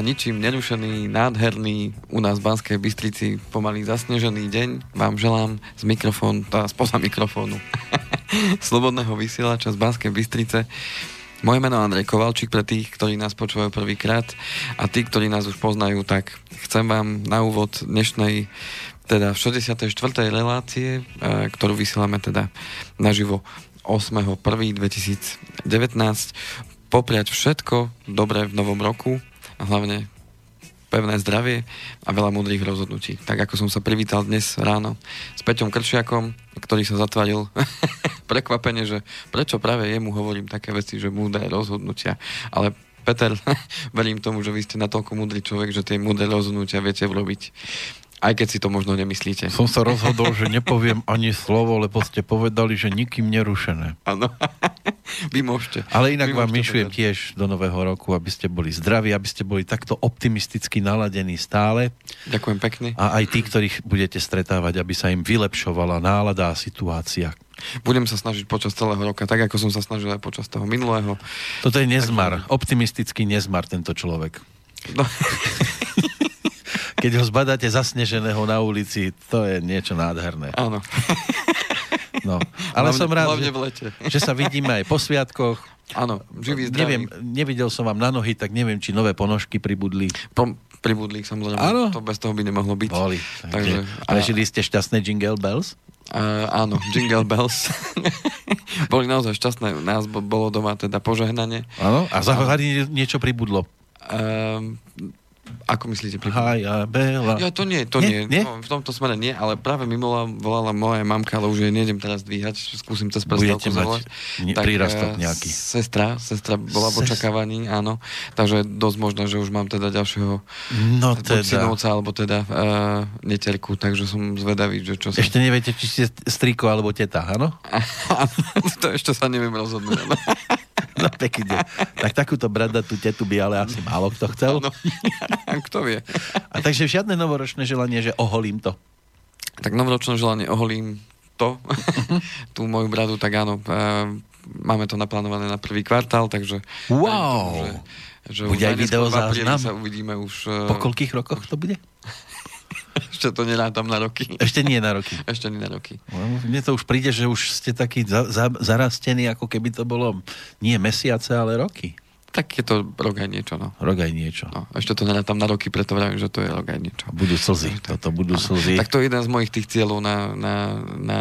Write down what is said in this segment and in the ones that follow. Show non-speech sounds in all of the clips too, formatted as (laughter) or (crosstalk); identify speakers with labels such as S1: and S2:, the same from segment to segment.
S1: Ničím nerušený, nádherný u nás v Banskej Bystrici pomaly zasnežený deň vám želám z mikrofónu, teda spoza mikrofónu (laughs) Slobodného vysielača z Banskej Bystrice. Moje meno je Andrej Kovalčík pre tých, ktorí nás počúvajú prvýkrát a tí, ktorí nás už poznajú, tak chcem vám na úvod dnešnej teda 64. relácie, e, ktorú vysielame teda naživo 8.1.2019 popriať všetko dobré v novom roku a hlavne pevné zdravie a veľa múdrych rozhodnutí. Tak ako som sa privítal dnes ráno s Peťom Krčiakom, ktorý sa zatvaril (laughs) prekvapenie, že prečo práve jemu hovorím také veci, že múdre rozhodnutia. Ale Peter, (laughs) verím tomu, že vy ste natoľko múdry človek, že tie múdre rozhodnutia viete urobiť. Aj keď si to možno nemyslíte.
S2: Som sa rozhodol, že nepoviem ani slovo, lebo ste povedali, že nikým nerušené.
S1: Áno. (laughs) Vy môžete.
S2: Ale inak Vy vám myšujem tiež do nového roku, aby ste boli zdraví, aby ste boli takto optimisticky naladení stále.
S1: Ďakujem pekne.
S2: A aj tí, ktorých budete stretávať, aby sa im vylepšovala nálada a situácia.
S1: Budem sa snažiť počas celého roka, tak ako som sa snažil aj počas toho minulého.
S2: Toto je nezmar, tak... optimistický nezmar tento človek. No. (laughs) Keď ho zbadáte zasneženého na ulici, to je niečo nádherné.
S1: Áno.
S2: No, ale
S1: hlavne,
S2: som rád,
S1: že,
S2: v lete. že sa vidíme aj po sviatkoch.
S1: Áno, živý zdravý.
S2: Neviem, nevidel som vám na nohy, tak neviem, či nové ponožky pribudli.
S1: Po, pribudli, samozrejme.
S2: Áno.
S1: To bez toho by nemohlo byť.
S2: Boli. Takže,
S1: takže,
S2: prežili ste šťastné Jingle Bells?
S1: Uh, áno, Jingle Bells. (laughs) Boli naozaj šťastné. Nás bolo doma teda požehnanie.
S2: Áno, a za niečo pribudlo.
S1: Uh, ako myslíte?
S2: Haja, Bela.
S1: Ja, to nie, to nie. nie. No, v tomto smere nie, ale práve mi volala, volala moja mamka, ale už jej nejdem teraz dvíhať, skúsim cez prestávku zavolať.
S2: Tak, prírastok eh, nejaký.
S1: Sestra, sestra bola v očakávaní, áno. Takže dosť možné, že už mám teda ďalšieho
S2: no, teda.
S1: synovca, alebo teda uh, neterku, takže som zvedavý, že čo sa...
S2: Ešte neviete, či ste striko alebo teta, áno? (laughs)
S1: to ešte sa neviem rozhodnúť. (laughs) (laughs)
S2: No pekne. Tak takúto bradatú tetu by ale asi málo kto chcel. No, (laughs)
S1: kto vie.
S2: A takže žiadne novoročné želanie, že oholím to.
S1: Tak novoročné želanie oholím to, (laughs) tú moju bradu, tak áno, e, máme to naplánované na prvý kvartál, takže...
S2: Wow! Tomu, že, že bude aj video záznam?
S1: sa uvidíme už...
S2: Po koľkých rokoch to bude? (laughs)
S1: Ešte to nerátam na roky.
S2: Ešte nie na roky.
S1: Ešte nie na roky.
S2: No, mne to už príde, že už ste taký za, za, zarastení, ako keby to bolo nie mesiace, ale roky.
S1: Tak je to rok aj niečo, no.
S2: Rok aj niečo.
S1: No, ešte to nerátam na roky, preto vravím, že to je rok aj niečo.
S2: Budú slzy, tak, toto budú no. slzy.
S1: Tak to je jeden z mojich tých cieľov na, na, na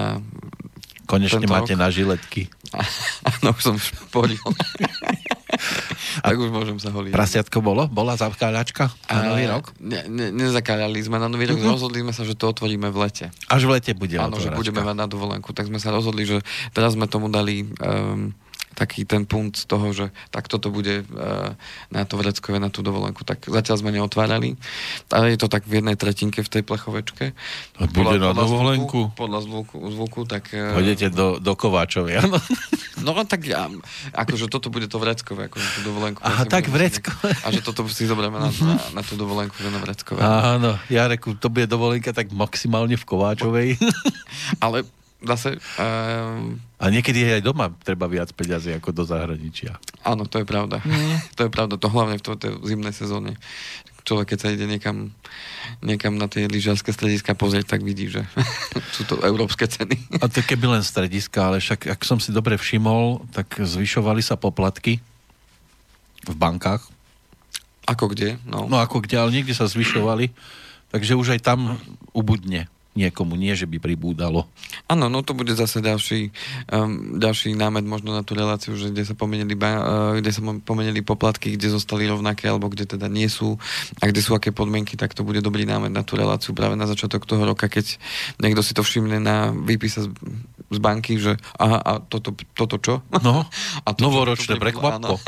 S2: Konečne máte rok. na žiletky. (laughs)
S1: Áno, už som šporil. (laughs) (laughs) tak už môžem sa holiť.
S2: Prasiatko bolo? Bola zakáľačka na nový rok?
S1: Ne, ne, nezakáľali sme na nový rok, uh-huh. rozhodli sme sa, že to otvoríme v lete.
S2: Až v lete bude
S1: Áno, že budeme mať na dovolenku. Tak sme sa rozhodli, že teraz sme tomu dali um, taký ten punkt z toho, že tak toto bude uh, na to vreckové, na tú dovolenku. Tak zatiaľ sme neotvárali, ale je to tak v jednej tretinke v tej plechovečke.
S2: A bude podľa, na podľa dovolenku?
S1: Zvuku, podľa zvuku, zvuku tak...
S2: Uh, Chodete do, do Kováčovia. No. (laughs)
S1: no tak ja, akože toto bude to vreckové, akože tú dovolenku.
S2: Aha, tak vreckové.
S1: A že toto si zoberieme na, na, na tú dovolenku, že na vreckové.
S2: Áno, Jareku, to bude dovolenka tak maximálne v Kováčovej.
S1: ale zase... Uh,
S2: a niekedy aj doma treba viac peňazí ako do zahraničia.
S1: Áno, to je pravda. Mm. (laughs) to je pravda, to hlavne v tej zimnej sezóne. Človek, keď sa ide niekam, niekam na tie lyžiarske strediska pozrieť, tak vidí, že (laughs) sú to európske ceny.
S2: A to keby len strediska, ale však, ak som si dobre všimol, tak zvyšovali sa poplatky v bankách.
S1: Ako kde?
S2: No, no ako kde, ale niekde sa zvyšovali, takže už aj tam ubudne niekomu, nie že by pribúdalo.
S1: Áno, no to bude zase ďalší, um, ďalší námed možno na tú reláciu, že kde sa pomenili, uh, kde sa pomenili poplatky, kde zostali rovnaké, alebo kde teda nie sú a kde sú aké podmienky, tak to bude dobrý námed na tú reláciu práve na začiatok toho roka, keď niekto si to všimne na výpise z, z banky, že aha, a toto, toto čo?
S2: No, (laughs) a to, novoročné prekvapko.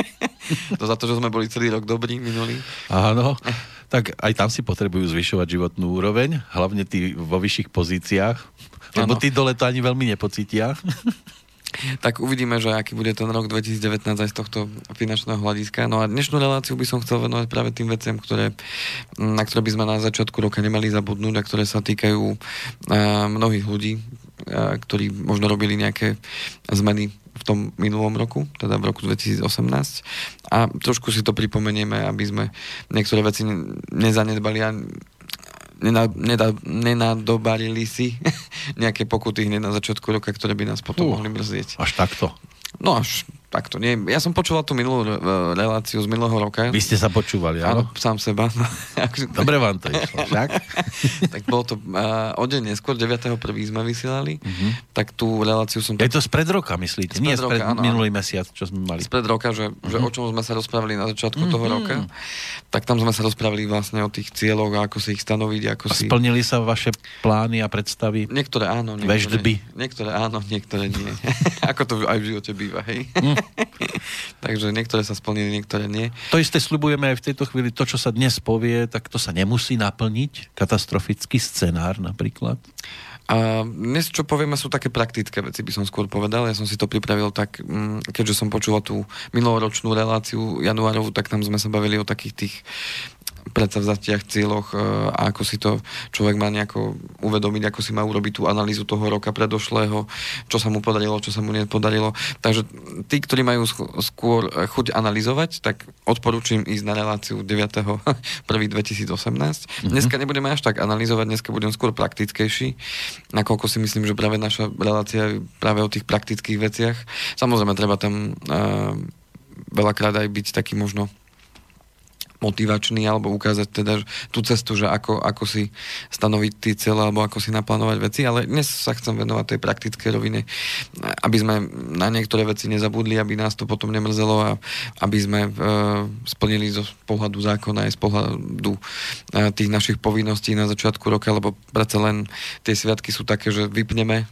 S2: (laughs)
S1: to za to, že sme boli celý rok dobrí minulý.
S2: Áno tak aj tam si potrebujú zvyšovať životnú úroveň, hlavne tí vo vyšších pozíciách, lebo tí dole to ani veľmi nepocítia. (laughs)
S1: Tak uvidíme, že aký bude ten rok 2019 aj z tohto finančného hľadiska. No a dnešnú reláciu by som chcel venovať práve tým veciam, ktoré, na ktoré by sme na začiatku roka nemali zabudnúť a ktoré sa týkajú uh, mnohých ľudí, ktorí možno robili nejaké zmeny v tom minulom roku, teda v roku 2018 a trošku si to pripomenieme, aby sme niektoré veci nezanedbali a nenadobarili si (laughs) nejaké pokuty hneď na začiatku roka, ktoré by nás potom uh, mohli mrzieť.
S2: Až takto?
S1: No až takto. Nie, ja som počúval tú minulú e, reláciu z minulého roka.
S2: Vy ste sa počúvali, áno?
S1: Áno, sám seba. (laughs)
S2: Dobre vám to išlo, (laughs) však?
S1: tak bolo to uh, o deň neskôr, 9.1. sme vysielali, uh-huh. tak tú reláciu som...
S2: Je to spred roka, myslíte? Spred Nie roka, spred áno, minulý mesiac, čo sme mali.
S1: Spred roka, že, uh-huh. že o čom sme sa rozprávali na začiatku uh-huh. toho roka, tak tam sme sa rozprávali vlastne o tých cieľoch a ako si ich stanoviť. Ako a
S2: si... splnili sa vaše plány a predstavy?
S1: Niektoré áno. Niektoré,
S2: Veždby?
S1: Niektoré áno, niektoré nie. (laughs) ako to aj v živote býva, hej? Uh-huh. (laughs) Takže niektoré sa splnili, niektoré nie.
S2: To isté slibujeme aj v tejto chvíli. To, čo sa dnes povie, tak to sa nemusí naplniť. Katastrofický scenár napríklad.
S1: A dnes, čo povieme, sú také praktické veci, by som skôr povedal. Ja som si to pripravil tak, mm, keďže som počúval tú minuloročnú reláciu januárovú, tak tam sme sa bavili o takých tých predsavzatiach, cieľoch e, a ako si to človek má nejako uvedomiť, ako si má urobiť tú analýzu toho roka predošlého, čo sa mu podarilo, čo sa mu nepodarilo. Takže tí, ktorí majú skôr e, chuť analyzovať, tak odporúčam ísť na reláciu 9.1.2018. (laughs) Mm-hmm. Dneska nebudeme až tak analyzovať, dneska budem skôr praktickejší, nakoľko si myslím, že práve naša relácia je práve o tých praktických veciach. Samozrejme, treba tam uh, veľakrát aj byť taký možno motivačný alebo ukázať teda tú cestu, že ako, ako si stanoviť tie cieľe alebo ako si naplánovať veci, ale dnes sa chcem venovať tej praktickej rovine, aby sme na niektoré veci nezabudli, aby nás to potom nemrzelo a aby sme e, splnili zo pohľadu zákona aj z pohľadu e, tých našich povinností na začiatku roka, lebo predsa len tie sviatky sú také, že vypneme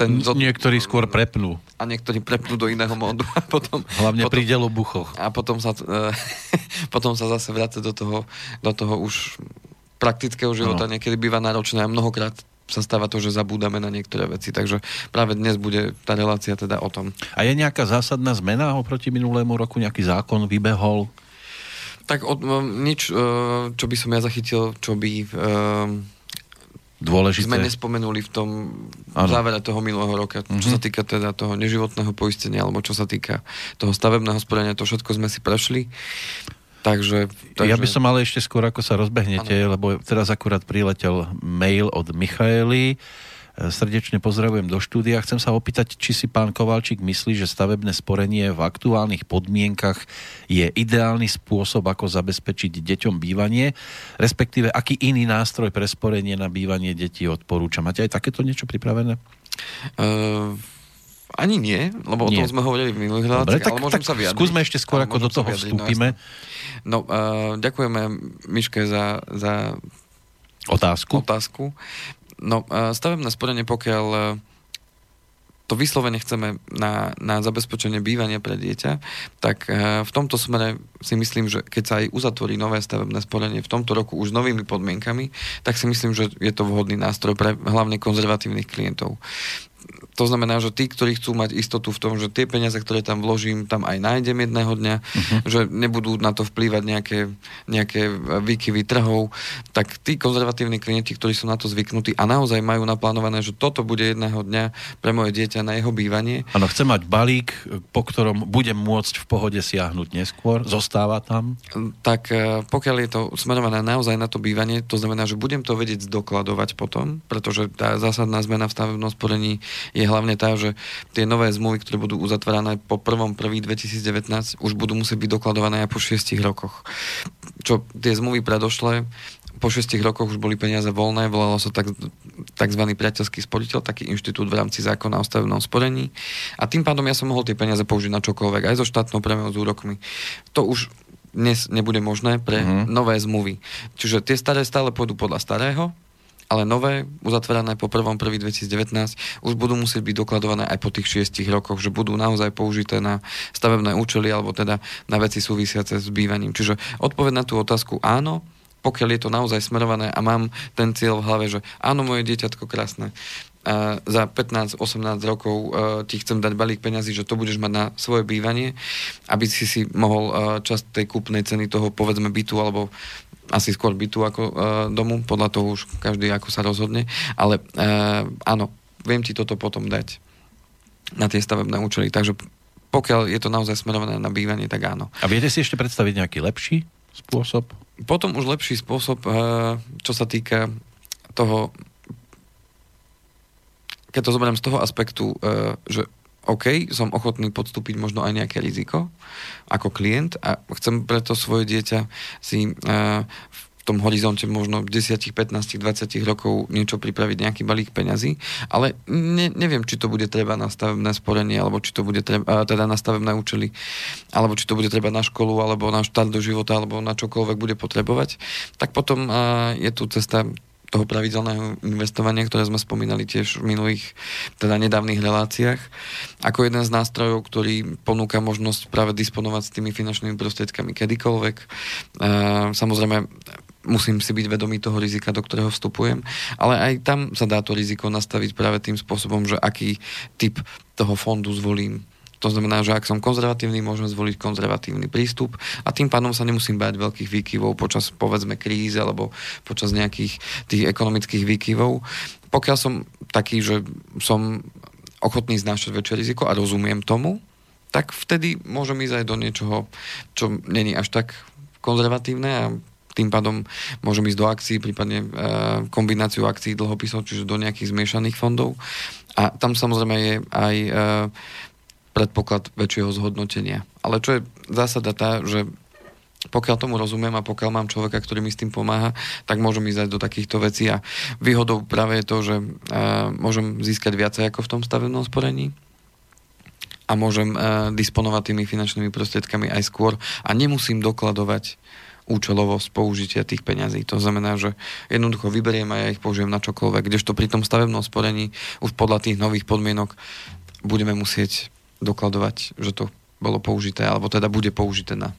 S2: ten zod... Niektorí skôr prepnú.
S1: A niektorí prepnú do iného módu. (laughs) A potom,
S2: Hlavne
S1: potom,
S2: pri delobuchoch.
S1: A potom sa, uh, (laughs) potom sa zase vráca do toho, do toho už praktického života. No. Niekedy býva náročné a mnohokrát sa stáva to, že zabúdame na niektoré veci. Takže práve dnes bude tá relácia teda o tom.
S2: A je nejaká zásadná zmena oproti minulému roku? Nejaký zákon vybehol?
S1: Tak od, nič, uh, čo by som ja zachytil, čo by... Uh,
S2: dôležité.
S1: Sme nespomenuli v tom ano. závere toho minulého roka, čo mm-hmm. sa týka teda toho neživotného poistenia, alebo čo sa týka toho stavebného sporenia, to všetko sme si prešli. Takže, takže...
S2: Ja by som ale ešte skôr, ako sa rozbehnete, ano. lebo teraz akurát priletel mail od Michaely, Srdečne pozdravujem do štúdia. Chcem sa opýtať, či si pán Kovalčík myslí, že stavebné sporenie v aktuálnych podmienkach je ideálny spôsob, ako zabezpečiť deťom bývanie, respektíve aký iný nástroj pre sporenie na bývanie detí odporúča. Máte aj takéto niečo pripravené?
S1: Uh... Ani nie, lebo nie. o tom sme hovorili v minulých reláciách, ale môžem tak sa vyjadriť.
S2: Skúsme ešte skôr, ako do toho vyjadriť, no vstúpime.
S1: No, uh, ďakujeme Miške za, za
S2: otázku.
S1: otázku. No, stavebné sporenie, pokiaľ e, to vyslovene chceme na, na zabezpečenie bývania pre dieťa, tak e, v tomto smere si myslím, že keď sa aj uzatvorí nové stavebné sporenie v tomto roku už novými podmienkami, tak si myslím, že je to vhodný nástroj pre hlavne konzervatívnych klientov to znamená, že tí, ktorí chcú mať istotu v tom, že tie peniaze, ktoré tam vložím, tam aj nájdem jedného dňa, uh-huh. že nebudú na to vplývať nejaké, nejaké výkyvy trhov, tak tí konzervatívni klienti, ktorí sú na to zvyknutí a naozaj majú naplánované, že toto bude jedného dňa pre moje dieťa na jeho bývanie.
S2: Áno, chce mať balík, po ktorom budem môcť v pohode siahnuť neskôr, zostáva tam?
S1: Tak e, pokiaľ je to smerované naozaj na to bývanie, to znamená, že budem to vedieť zdokladovať potom, pretože tá zásadná zmena v stavebnom sporení je hlavne tá, že tie nové zmluvy, ktoré budú uzatvárané po 1.1.2019, už budú musieť byť dokladované aj po 6 rokoch. Čo tie zmluvy predošlé, po 6 rokoch už boli peniaze voľné, volalo sa tak, tzv. priateľský sporiteľ, taký inštitút v rámci zákona o stavebnom sporení. A tým pádom ja som mohol tie peniaze použiť na čokoľvek, aj so štátnou prémiou, s úrokmi. To už dnes nebude možné pre uh-huh. nové zmluvy. Čiže tie staré stále pôjdu podľa starého, ale nové, uzatvorené po 1.1.2019, už budú musieť byť dokladované aj po tých 6 rokoch, že budú naozaj použité na stavebné účely alebo teda na veci súvisiace s bývaním. Čiže odpoveď na tú otázku áno, pokiaľ je to naozaj smerované a mám ten cieľ v hlave, že áno, moje dieťatko krásne, a za 15-18 rokov uh, ti chcem dať balík peňazí, že to budeš mať na svoje bývanie, aby si si mohol uh, časť tej kúpnej ceny toho povedzme bytu alebo asi skôr bytu ako uh, domu, podľa toho už každý ako sa rozhodne. Ale uh, áno, viem ti toto potom dať na tie stavebné účely. Takže pokiaľ je to naozaj smerované na bývanie, tak áno.
S2: A viete si ešte predstaviť nejaký lepší spôsob?
S1: Potom už lepší spôsob, eh, čo sa týka toho, keď to zoberiem z toho aspektu, eh, že OK, som ochotný podstúpiť možno aj nejaké riziko ako klient a chcem preto svoje dieťa si uh, v tom horizonte možno 10, 15, 20 rokov niečo pripraviť, nejaký balík peňazí, ale ne, neviem, či to bude treba na stavebné sporenie, alebo či to bude treba, teda na stavebné účely, alebo či to bude treba na školu, alebo na štart do života, alebo na čokoľvek bude potrebovať, tak potom uh, je tu cesta toho pravidelného investovania, ktoré sme spomínali tiež v minulých, teda nedávnych reláciách, ako jeden z nástrojov, ktorý ponúka možnosť práve disponovať s tými finančnými prostriedkami kedykoľvek. Samozrejme, musím si byť vedomý toho rizika, do ktorého vstupujem, ale aj tam sa dá to riziko nastaviť práve tým spôsobom, že aký typ toho fondu zvolím to znamená, že ak som konzervatívny, môžem zvoliť konzervatívny prístup a tým pádom sa nemusím báť veľkých výkyvov počas povedzme krízy alebo počas nejakých tých ekonomických výkyvov. Pokiaľ som taký, že som ochotný znášať väčšie riziko a rozumiem tomu, tak vtedy môžem ísť aj do niečoho, čo není až tak konzervatívne a tým pádom môžem ísť do akcií, prípadne e, kombináciu akcií dlhopisov, čiže do nejakých zmiešaných fondov. A tam samozrejme je aj e, predpoklad väčšieho zhodnotenia. Ale čo je zásada tá, že pokiaľ tomu rozumiem a pokiaľ mám človeka, ktorý mi s tým pomáha, tak môžem ísť do takýchto vecí a výhodou práve je to, že uh, môžem získať viacej ako v tom stavebnom sporení a môžem uh, disponovať tými finančnými prostriedkami aj skôr a nemusím dokladovať účelovosť použitia tých peňazí. To znamená, že jednoducho vyberiem a ja ich použijem na čokoľvek. Kdežto pri tom stavebnom sporení už podľa tých nových podmienok budeme musieť dokladovať, že to bolo použité, alebo teda bude použité na,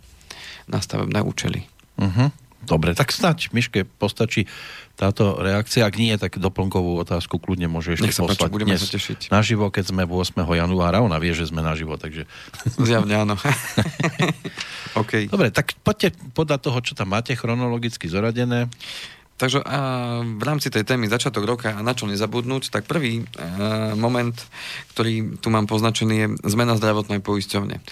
S1: na stavebné účely.
S2: Uh-huh. Dobre, tak snať, Miške, postačí táto reakcia. Ak nie, tak doplnkovú otázku kľudne môže ešte
S1: sa poslať páči, budeme dnes sa tešiť.
S2: naživo, keď sme 8. januára. Ona vie, že sme naživo, takže...
S1: Zjavne áno. (laughs) (laughs) okay.
S2: Dobre, tak poďte podľa toho, čo tam máte chronologicky zoradené.
S1: Takže a v rámci tej témy začiatok roka a na čo nezabudnúť, tak prvý e, moment, ktorý tu mám poznačený, je zmena zdravotnej poisťovne. E,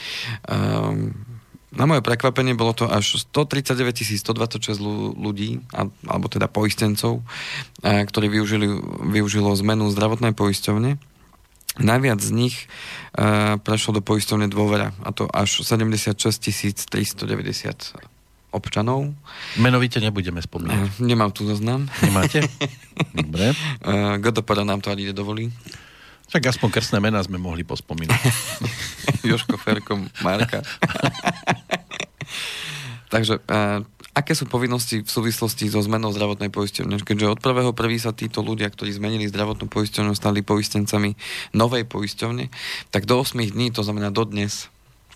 S1: na moje prekvapenie bolo to až 139 126 ľudí, alebo teda poistencov, e, ktorí využili, využilo zmenu zdravotnej poisťovne. Najviac z nich prešlo do poisťovne dôvera, a to až 76 390 občanov.
S2: Menovite nebudeme spomínať.
S1: Uh, nemám tu zoznam.
S2: Nemáte? (laughs) Dobre.
S1: GDPR nám to ani nedovolí.
S2: Tak aspoň krstné mená sme mohli pospomínať. (laughs)
S1: Joško, Ferko, Marka. (laughs) Takže, uh, aké sú povinnosti v súvislosti so zmenou zdravotnej poisťovne? Keďže od prvého prvý sa títo ľudia, ktorí zmenili zdravotnú poisťovňu, stali poistencami novej poisťovne, tak do 8 dní, to znamená do dnes,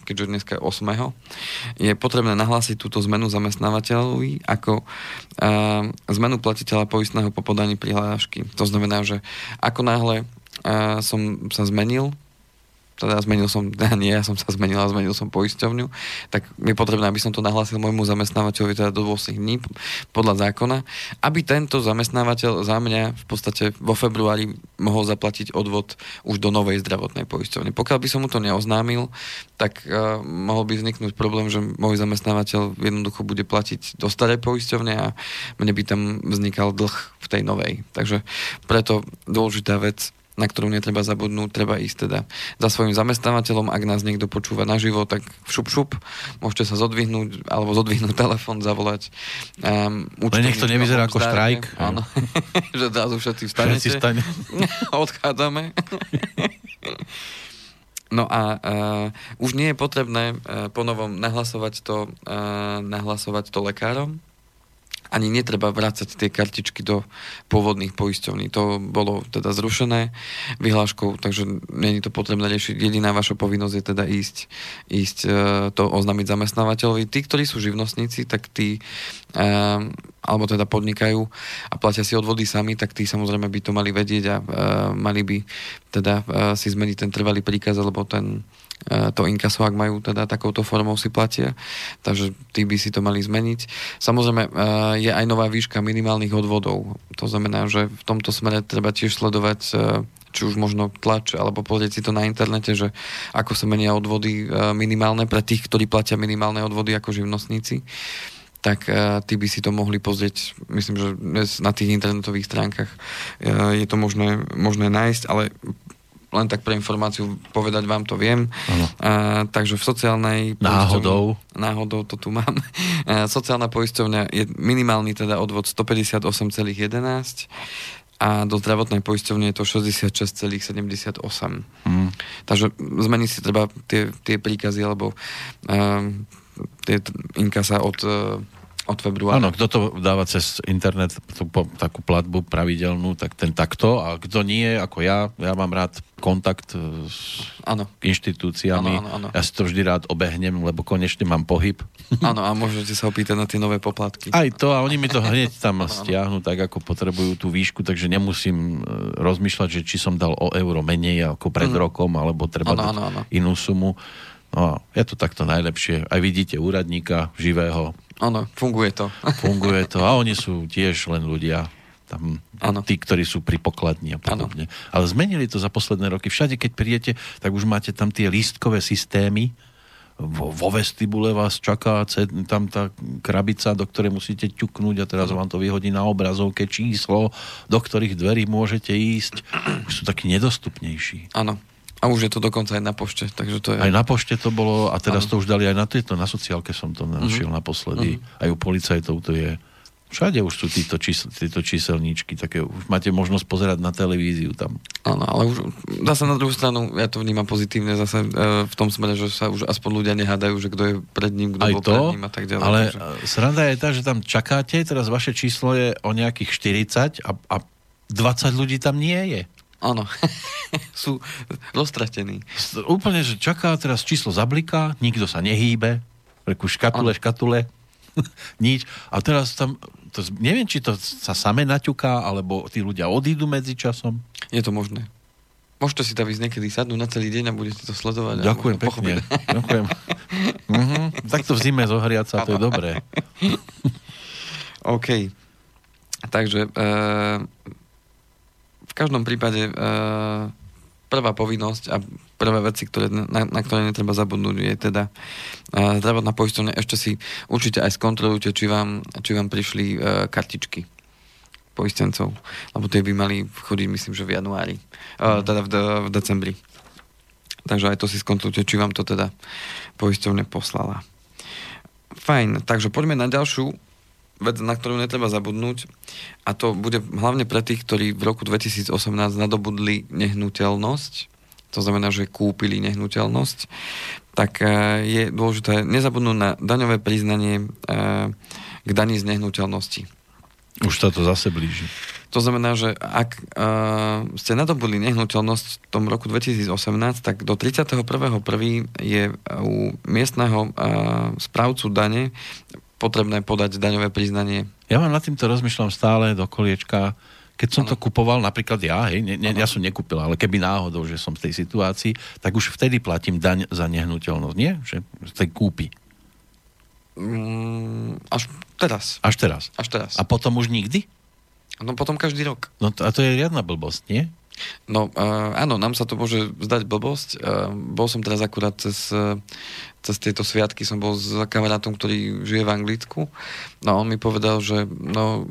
S1: keďže dneska je 8. je potrebné nahlásiť túto zmenu zamestnávateľovi ako uh, zmenu platiteľa poistného po podaní prihlášky. To znamená, že ako náhle uh, som sa zmenil teda zmenil som, (laughs) nie, ja som sa zmenil, ale zmenil som poisťovňu, tak je potrebné, aby som to nahlásil môjmu zamestnávateľovi teda do 8 dní podľa zákona, aby tento zamestnávateľ za mňa v podstate vo februári mohol zaplatiť odvod už do novej zdravotnej poisťovne. Pokiaľ by som mu to neoznámil, tak uh, mohol by vzniknúť problém, že môj zamestnávateľ jednoducho bude platiť do starej poisťovne a mne by tam vznikal dlh v tej novej. Takže preto dôležitá vec, na ktorú netreba zabudnúť, treba ísť teda za svojim zamestnávateľom, ak nás niekto počúva naživo, tak šup šup, môžete sa zodvihnúť, alebo zodvihnúť (laughs) telefon, zavolať.
S2: Um, nech to nevyzerá ako štrajk.
S1: Áno, (laughs) že zrazu všetci vstanete. Všetci stane. (laughs) Odchádzame. No a uh, už nie je potrebné uh, ponovom nahlasovať to, uh, nahlasovať to lekárom, ani netreba vrácať tie kartičky do pôvodných poisťovní. To bolo teda zrušené vyhláškou, takže není to potrebné riešiť. Jediná vaša povinnosť je teda ísť, ísť e, to oznámiť zamestnávateľovi. Tí, ktorí sú živnostníci, tak tí e, alebo teda podnikajú a platia si odvody sami, tak tí samozrejme by to mali vedieť a uh, mali by teda si zmeniť ten trvalý príkaz alebo ten E, to inkaso, ak majú teda takouto formou si platia. Takže tí by si to mali zmeniť. Samozrejme, e, je aj nová výška minimálnych odvodov. To znamená, že v tomto smere treba tiež sledovať e, či už možno tlač, alebo pozrieť si to na internete, že ako sa menia odvody minimálne pre tých, ktorí platia minimálne odvody ako živnostníci tak uh, tí by si to mohli pozrieť, myslím, že na tých internetových stránkach je to možné, možné nájsť, ale len tak pre informáciu povedať vám to viem. Uh, takže v sociálnej...
S2: Náhodou.
S1: Náhodou to tu mám. Uh, sociálna poisťovňa je minimálny teda odvod 158,11 a do zdravotnej poisťovne je to 66,78. Hmm. Takže zmení si treba tie, tie príkazy alebo uh, tie inkasa od uh, od februára.
S2: Áno, kto to dáva cez internet, tú, takú platbu pravidelnú, tak ten takto. A kto nie, ako ja, ja mám rád kontakt e, s ano. inštitúciami. Ano, ano, ano. Ja si to vždy rád obehnem, lebo konečne mám pohyb. (laughs)
S1: Áno, a môžete sa opýtať na tie nové poplatky.
S2: Aj to, a oni mi to hneď tam ano, stiahnu, tak ako potrebujú tú výšku, takže nemusím e, rozmýšľať, že či som dal o euro menej ako pred ano. rokom, alebo treba ano, dať ano, ano. inú sumu. No, je to takto najlepšie. Aj vidíte úradníka živého,
S1: Áno, funguje to. (laughs)
S2: Funguje to a oni sú tiež len ľudia. Tam, ano. tí, ktorí sú pri pokladni a podobne. Ano. Ale zmenili to za posledné roky. Všade, keď prídete, tak už máte tam tie lístkové systémy, vo, vo vestibule vás čaká tam tá krabica, do ktorej musíte ťuknúť a teraz vám to vyhodí na obrazovke číslo, do ktorých dverí môžete ísť. Už sú takí nedostupnejší.
S1: Áno. A už je to dokonca aj na pošte, takže to je...
S2: Aj na pošte to bolo a teraz ano. to už dali aj na tieto, na sociálke som to našiel uh-huh. naposledy. Uh-huh. Aj u policajtov to je. Všade už sú títo, čísel, títo číselníčky, také už máte možnosť pozerať na televíziu tam.
S1: Áno, ale už zase na druhú stranu, ja to vnímam pozitívne zase e, v tom smere, že sa už aspoň ľudia nehádajú, že kto je pred ním, kto
S2: Aj
S1: bol
S2: to,
S1: pred ním a tak ďalej.
S2: Ale takže... sranda je tá, že tam čakáte, teraz vaše číslo je o nejakých 40 a, a 20 ľudí tam nie je.
S1: Áno, (laughs) sú roztratení.
S2: Úplne, že čaká teraz číslo zabliká, nikto sa nehýbe, reku škatule, ano. škatule, (laughs) nič. A teraz tam, to, neviem, či to sa same naťuká, alebo tí ľudia odídu medzi časom.
S1: Je to možné. Môžete si tam ísť niekedy sadnúť na celý deň a budete to sledovať.
S2: Ďakujem pekne. (laughs) Ďakujem. uh-huh. Tak to v zime zohriať sa, to je dobré.
S1: OK. Takže e, v každom prípade e, prvá povinnosť a prvé veci, ktoré, na, na ktoré netreba zabudnúť, je teda e, zdravotná poistovňa. Ešte si určite aj skontrolujte, či vám, či vám prišli e, kartičky poistencov, lebo tie by mali chodiť, myslím, že v januári, e, teda v, de, v decembri. Takže aj to si skontrolujte, či vám to teda poistovne poslala. Fajn, takže poďme na ďalšiu vec, na ktorú netreba zabudnúť a to bude hlavne pre tých, ktorí v roku 2018 nadobudli nehnuteľnosť, to znamená, že kúpili nehnuteľnosť, tak e, je dôležité nezabudnúť na daňové priznanie e, k daní z nehnuteľnosti.
S2: Už sa to zase blíži.
S1: To znamená, že ak uh, ste nadobudli nehnuteľnosť v tom roku 2018, tak do 31.1. je u miestneho uh, správcu dane potrebné podať daňové priznanie.
S2: Ja mám nad týmto rozmýšľam stále do koliečka. Keď som ano. to kupoval, napríklad ja, hej, ne, ne, ja som nekúpil, ale keby náhodou, že som v tej situácii, tak už vtedy platím daň za nehnuteľnosť, nie? Že z tej kúpy.
S1: Mm, až teraz.
S2: Až teraz.
S1: Až teraz.
S2: A potom už nikdy?
S1: No potom každý rok.
S2: No to, a to je riadna blbosť, nie?
S1: No uh, áno, nám sa to môže zdať blbosť. Uh, bol som teraz akurát cez, uh, cez tieto sviatky, som bol s kamarátom, ktorý žije v Anglicku. No on mi povedal, že no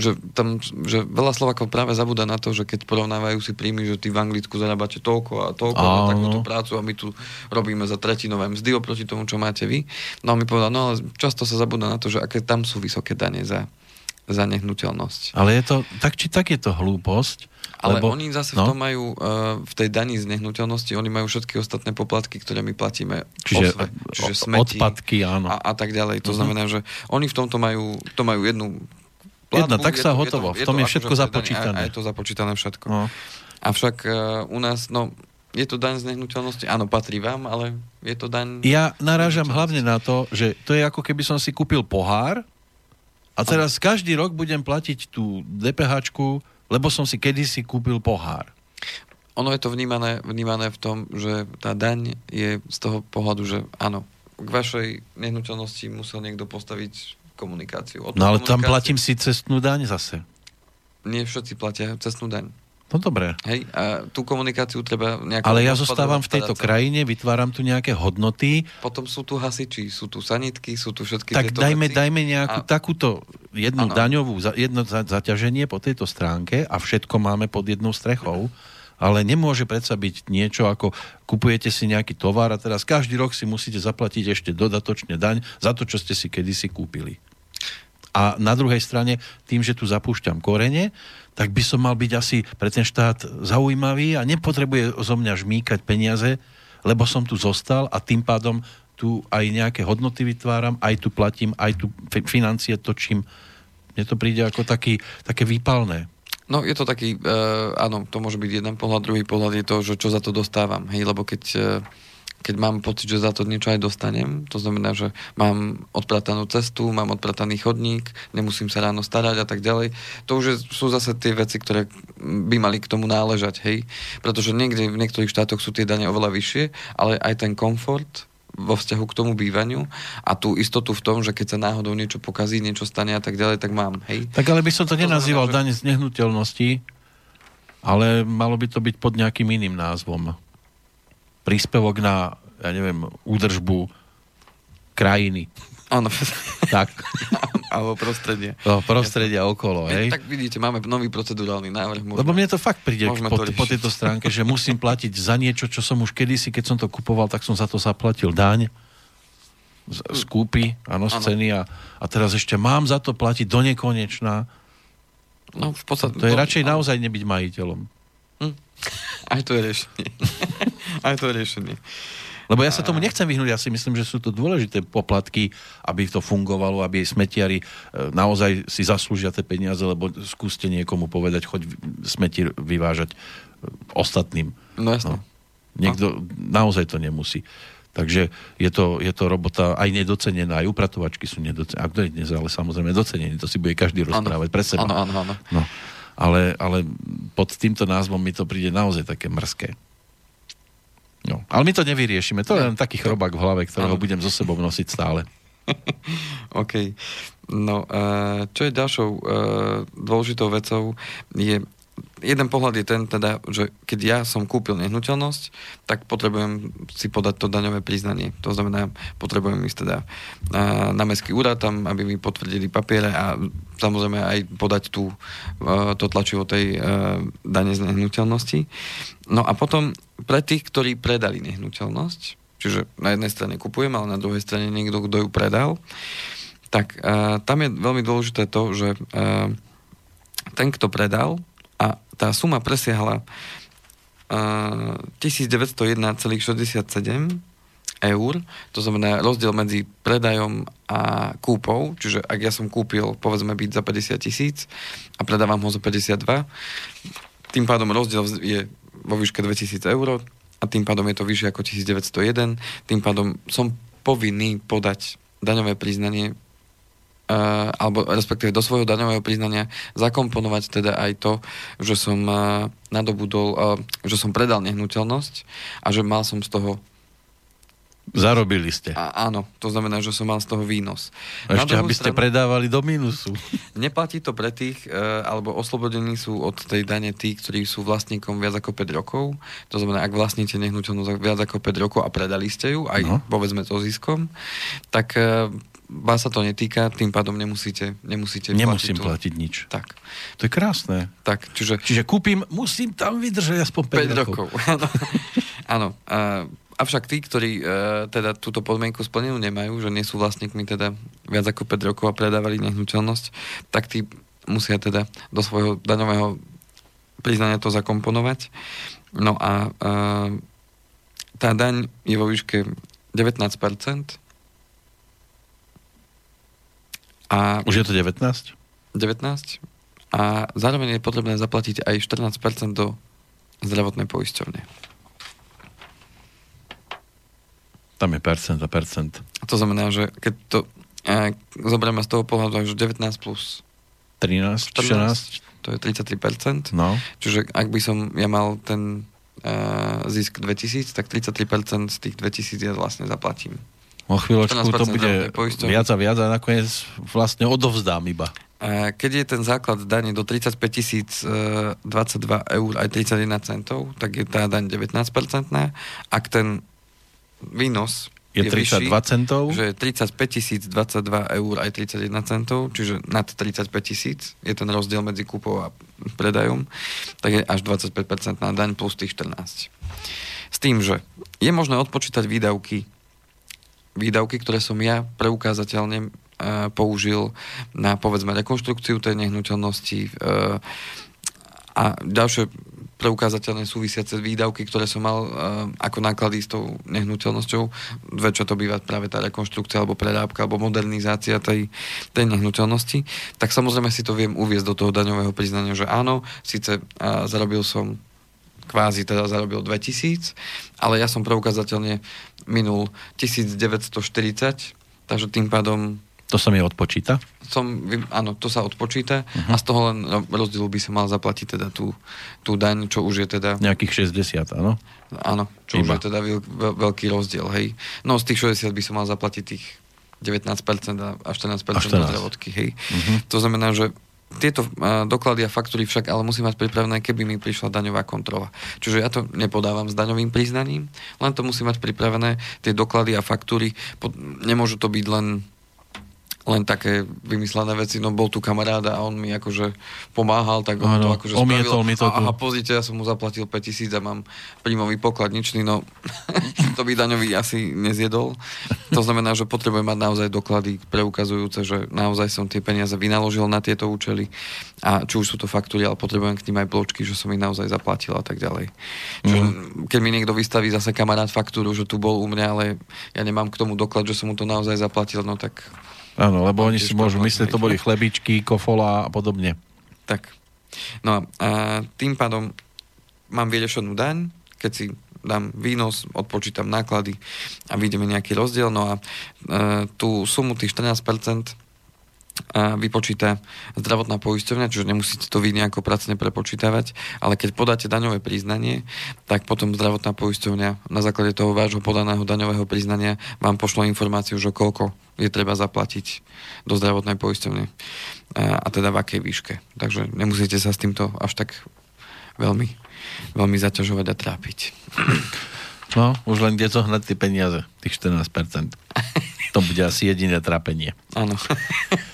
S1: že tam, že veľa Slovakov práve zabúda na to, že keď porovnávajú si príjmy, že ty v Anglicku zarábate toľko a toľko a takúto prácu a my tu robíme za tretinové mzdy oproti tomu, čo máte vy. No on mi povedal, no ale často sa zabúda na to, že aké tam sú vysoké dane za, za nehnuteľnosť.
S2: Ale je to, tak či tak je to hlúposť,
S1: ale lebo, oni zase no? v tom majú, uh, v tej daní z nehnuteľnosti, oni majú všetky ostatné poplatky, ktoré my platíme.
S2: Čiže, osve, čiže smeti odpadky, áno.
S1: A, a tak ďalej. To uh-huh. znamená, že oni v tomto majú, to majú jednu
S2: platbu, Jedna, tak sa je hotovo. Je to, v tom je, je všetko akože započítané.
S1: A, a je to započítané všetko. No. Avšak uh, u nás, no, je to daň z nehnuteľnosti? Áno, patrí vám, ale je to daň...
S2: Ja narážam hlavne na to, že to je ako keby som si kúpil pohár a teraz každý rok budem platiť tú DPHčku lebo som si kedysi kúpil pohár.
S1: Ono je to vnímané, vnímané v tom, že tá daň je z toho pohľadu, že áno, k vašej nehnuteľnosti musel niekto postaviť komunikáciu.
S2: no ale komunikáciu... tam platím si cestnú daň zase.
S1: Nie všetci platia cestnú daň.
S2: No dobre.
S1: Hej, a tú komunikáciu treba nejako...
S2: Ale ja zostávam v tejto krajine, vytváram tu nejaké hodnoty.
S1: Potom sú tu hasiči, sú tu sanitky, sú tu všetky
S2: tak
S1: tieto
S2: dajme,
S1: veci.
S2: dajme nejakú a... takúto jednu ano. daňovú, jedno zaťaženie po tejto stránke a všetko máme pod jednou strechou. Ale nemôže predsa byť niečo ako kupujete si nejaký tovar a teraz každý rok si musíte zaplatiť ešte dodatočne daň za to, čo ste si kedysi kúpili. A na druhej strane, tým, že tu zapúšťam korene, tak by som mal byť asi pre ten štát zaujímavý a nepotrebuje zo mňa žmýkať peniaze, lebo som tu zostal a tým pádom tu aj nejaké hodnoty vytváram, aj tu platím, aj tu financie točím. Mne to príde ako taký, také výpalné.
S1: No je to taký, uh, áno, to môže byť jeden pohľad, druhý pohľad je to, že čo za to dostávam, hej, lebo keď uh, keď mám pocit, že za to niečo aj dostanem, to znamená, že mám odpratanú cestu, mám odprataný chodník, nemusím sa ráno starať a tak ďalej, to už sú zase tie veci, ktoré by mali k tomu náležať, hej. Pretože niekde v niektorých štátoch sú tie dane oveľa vyššie, ale aj ten komfort vo vzťahu k tomu bývaniu a tú istotu v tom, že keď sa náhodou niečo pokazí, niečo stane a tak ďalej, tak mám, hej.
S2: Tak ale by som to, to nenazýval znamená, že... daň z nehnuteľnosti, ale malo by to byť pod nejakým iným názvom príspevok na, ja neviem, údržbu krajiny.
S1: Áno.
S2: Tak. (laughs)
S1: Alebo prostredie.
S2: No, prostredia ja, okolo, hej.
S1: Tak vidíte, máme nový procedurálny návrh.
S2: Môžeme, Lebo mne to fakt príde po, to po tejto stránke, že musím platiť za niečo, čo som už kedysi, keď som to kupoval, tak som za to zaplatil daň z, z kúpy, áno, z ceny a, a teraz ešte mám za to platiť do nekonečná.
S1: No, v podstate,
S2: to je radšej áno. naozaj nebyť majiteľom.
S1: Hm. (laughs) Aj to je riešenie. (laughs) (laughs) Aj to riešenie.
S2: Lebo ja sa tomu nechcem vyhnúť, ja si myslím, že sú to dôležité poplatky, aby to fungovalo, aby smetiari e, naozaj si zaslúžia tie peniaze, lebo skúste niekomu povedať, choď smeti vyvážať e, ostatným.
S1: No jasno. No.
S2: Niekto no. naozaj to nemusí. Takže je to, je to robota aj nedocenená, aj upratovačky sú nedocenené. A kto je dnes ale samozrejme docenený, to si bude každý rozprávať ano. pre seba.
S1: Áno, áno, áno.
S2: No ale, ale pod týmto názvom mi to príde naozaj také mrzké. No, ale my to nevyriešime. To je len taký chrobák v hlave, ktorého ano. budem so sebou nosiť stále. (laughs)
S1: OK. No, uh, čo je ďalšou uh, dôležitou vecou, je jeden pohľad je ten teda, že keď ja som kúpil nehnuteľnosť, tak potrebujem si podať to daňové priznanie. To znamená, potrebujem ísť teda na mestský úrad tam, aby mi potvrdili papiere a samozrejme aj podať tú, to tlačivo tej dane z nehnuteľnosti. No a potom pre tých, ktorí predali nehnuteľnosť, čiže na jednej strane kupujem, ale na druhej strane niekto, kto ju predal, tak uh, tam je veľmi dôležité to, že ten, kto predal, a tá suma presiahla uh, 1901,67 eur, to znamená rozdiel medzi predajom a kúpou, čiže ak ja som kúpil, povedzme, byť za 50 tisíc a predávam ho za 52, tým pádom rozdiel je vo výške 2000 eur a tým pádom je to vyššie ako 1901, tým pádom som povinný podať daňové priznanie alebo respektíve do svojho daňového priznania zakomponovať teda aj to, že som uh, nadobudol, uh, že som predal nehnuteľnosť a že mal som z toho
S2: Zarobili ste.
S1: A, áno, to znamená, že som mal z toho výnos.
S2: Ešte, aby ste stranu, predávali do mínusu. (laughs)
S1: Neplatí to pre tých, e, alebo oslobodení sú od tej dane tí, ktorí sú vlastníkom viac ako 5 rokov. To znamená, ak vlastníte nehnuteľnosť viac ako 5 rokov a predali ste ju, aj no. povedzme to ziskom, tak e, vás sa to netýka, tým pádom nemusíte, nemusíte
S2: Nemusím
S1: platiť,
S2: platiť nič.
S1: Tak.
S2: To je krásne.
S1: Tak, čiže...
S2: Čiže kúpim, musím tam vydržať aspoň 5, 5 rokov.
S1: Áno. (laughs) avšak tí, ktorí uh, teda túto podmienku splnenú nemajú, že nie sú vlastníkmi teda viac ako 5 rokov a predávali nehnuteľnosť, tak tí musia teda do svojho daňového priznania to zakomponovať. No a uh, tá daň je vo výške 19%,
S2: A Už je to 19?
S1: 19. A zároveň je potrebné zaplatiť aj 14% do zdravotnej poisťovne.
S2: Tam je percent a percent.
S1: To znamená, že keď to e, zoberieme z toho pohľadu, že 19 plus
S2: 13, 14, 14
S1: to je 33%.
S2: No.
S1: Čiže ak by som ja mal ten e, zisk 2000, tak 33% z tých 2000 ja vlastne zaplatím.
S2: O chvíľočku to bude viac a viac a nakoniec vlastne odovzdám iba.
S1: keď je ten základ dane do 35 tisíc 22 eur aj 31 centov, tak je tá daň 19% Ak ten výnos
S2: je, je 32 vyšší, centov?
S1: Že je 35 tisíc 22 eur aj 31 centov, čiže nad 35 tisíc je ten rozdiel medzi kúpou a predajom, tak je až 25% na daň plus tých 14. S tým, že je možné odpočítať výdavky, výdavky, ktoré som ja preukázateľne použil na povedzme rekonštrukciu tej nehnuteľnosti e, a ďalšie preukázateľné súvisiace výdavky, ktoré som mal uh, ako náklady s tou nehnuteľnosťou. Väčšia to býva práve tá rekonštrukcia alebo prerábka alebo modernizácia tej, tej nehnuteľnosti. Tak samozrejme si to viem uviezť do toho daňového priznania, že áno, síce zarobil som kvázi teda zarobil 2000, ale ja som preukázateľne minul 1940, takže tým pádom
S2: to sa mi odpočíta?
S1: Som, áno, to sa odpočíta uh-huh. a z toho len rozdielu by sa mal zaplatiť teda tú, tú daň, čo už je teda...
S2: Nejakých 60, áno?
S1: Áno, čo Iba. už je teda veľ, veľký rozdiel, hej. No z tých 60 by som mal zaplatiť tých 19% a 14%, 14. do zdravotky, hej. Uh-huh. To znamená, že tieto uh, doklady a faktúry však ale musím mať pripravené, keby mi prišla daňová kontrola. Čiže ja to nepodávam s daňovým priznaním, len to musím mať pripravené, tie doklady a faktúry, nemôžu to byť len len také vymyslené veci, no bol tu kamarád a on mi akože pomáhal, tak on ano, to akože
S2: spravil. Mi to
S1: a, aha, pozrite, ja som mu zaplatil 5000 a mám príjmový pokladničný, no (laughs) to by daňový asi nezjedol. To znamená, že potrebujem mať naozaj doklady preukazujúce, že naozaj som tie peniaze vynaložil na tieto účely a či už sú to faktúry, ale potrebujem k tým aj bločky, že som ich naozaj zaplatil a tak ďalej. Čiže, mm. keď mi niekto vystaví zase kamarát faktúru, že tu bol u mňa, ale ja nemám k tomu doklad, že som mu to naozaj zaplatil, no tak
S2: Áno, lebo oni si môžu myslieť, to boli chlebičky, kofola a podobne.
S1: Tak. No a tým pádom mám vyriešenú daň, keď si dám výnos, odpočítam náklady a vidíme nejaký rozdiel. No a e, tú sumu tých 14% vypočíta zdravotná poisťovňa, čiže nemusíte to vy nejako pracne prepočítavať, ale keď podáte daňové priznanie, tak potom zdravotná poisťovňa na základe toho vášho podaného daňového priznania vám pošlo informáciu, že koľko je treba zaplatiť do zdravotnej poisťovne a teda v akej výške. Takže nemusíte sa s týmto až tak veľmi, veľmi zaťažovať a trápiť.
S2: No, už len kde zohnať tie peniaze, tých 14%. To bude asi jediné trápenie.
S1: Áno. (laughs)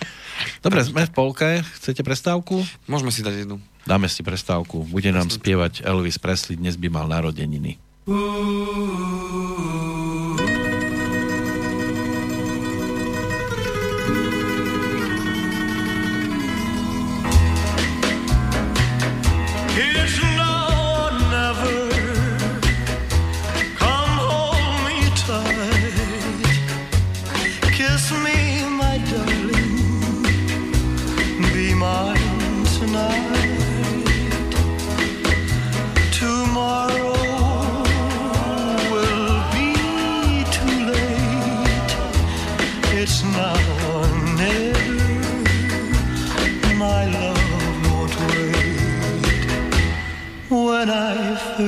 S2: Dobre, sme v polke. Chcete prestávku?
S1: Môžeme si dať jednu.
S2: Dáme si prestávku. Bude nám spievať Elvis Presley. Dnes by mal narodeniny.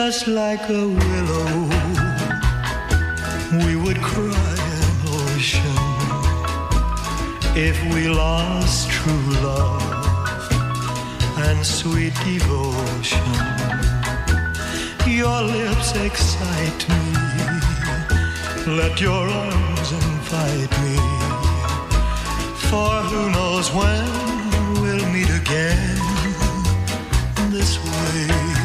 S3: just like a willow. We would cry an ocean if we lost true love and sweet devotion. Your lips excite me. Let your arms invite me for who knows when
S1: we'll meet again this way.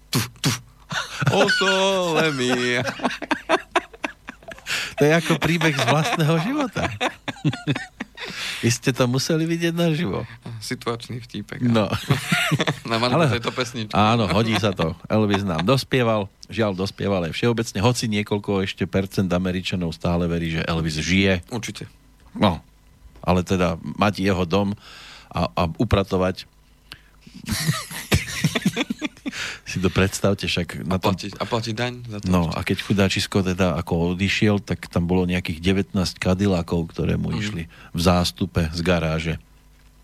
S1: O sole.
S2: To je ako príbeh z vlastného života. Vy ste to museli vidieť naživo.
S1: Situačný vtípek.
S2: No.
S1: Na marku
S2: Ale-
S1: tejto pesničky.
S2: Áno, hodí sa to. Elvis nám dospieval, žiaľ dospieval aj všeobecne, hoci niekoľko ešte percent Američanov stále verí, že Elvis žije.
S1: Určite.
S2: No, ale teda mať jeho dom a, a upratovať si to predstavte, však
S1: A
S2: na tom...
S1: a platiť daň za to.
S2: No a keď chudáčisko teda ako odišiel, tak tam bolo nejakých 19 kadilákov, ktoré mu
S1: Mhm.
S2: išli v zástupe z garáže.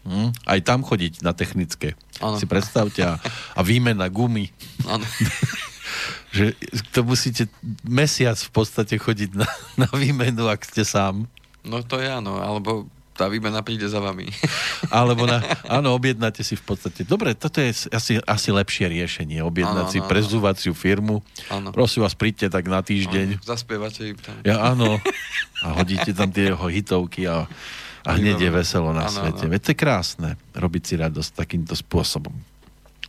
S2: Hm? Aj tam chodiť na technické.
S1: Áno.
S2: Si predstavte a, a výmena gumy.
S1: Áno. (laughs)
S2: Že to musíte mesiac v podstate chodiť na, na výmenu, ak ste sám.
S1: No to je áno, alebo tá výmena príde za vami. (laughs)
S2: Alebo na, áno, objednáte si v podstate. Dobre, toto je asi, asi lepšie riešenie. Objednať
S1: Áno,
S2: si
S1: áno.
S2: prezúvaciu firmu.
S1: Áno.
S2: Prosím vás, príďte tak na týždeň.
S1: Zaspievate im tam.
S2: Ja áno. A hodíte tam tie jeho hitovky a, a hneď je veselo na
S1: Áno,
S2: svete.
S1: áno.
S2: Veď to je krásne, robiť si radosť takýmto spôsobom.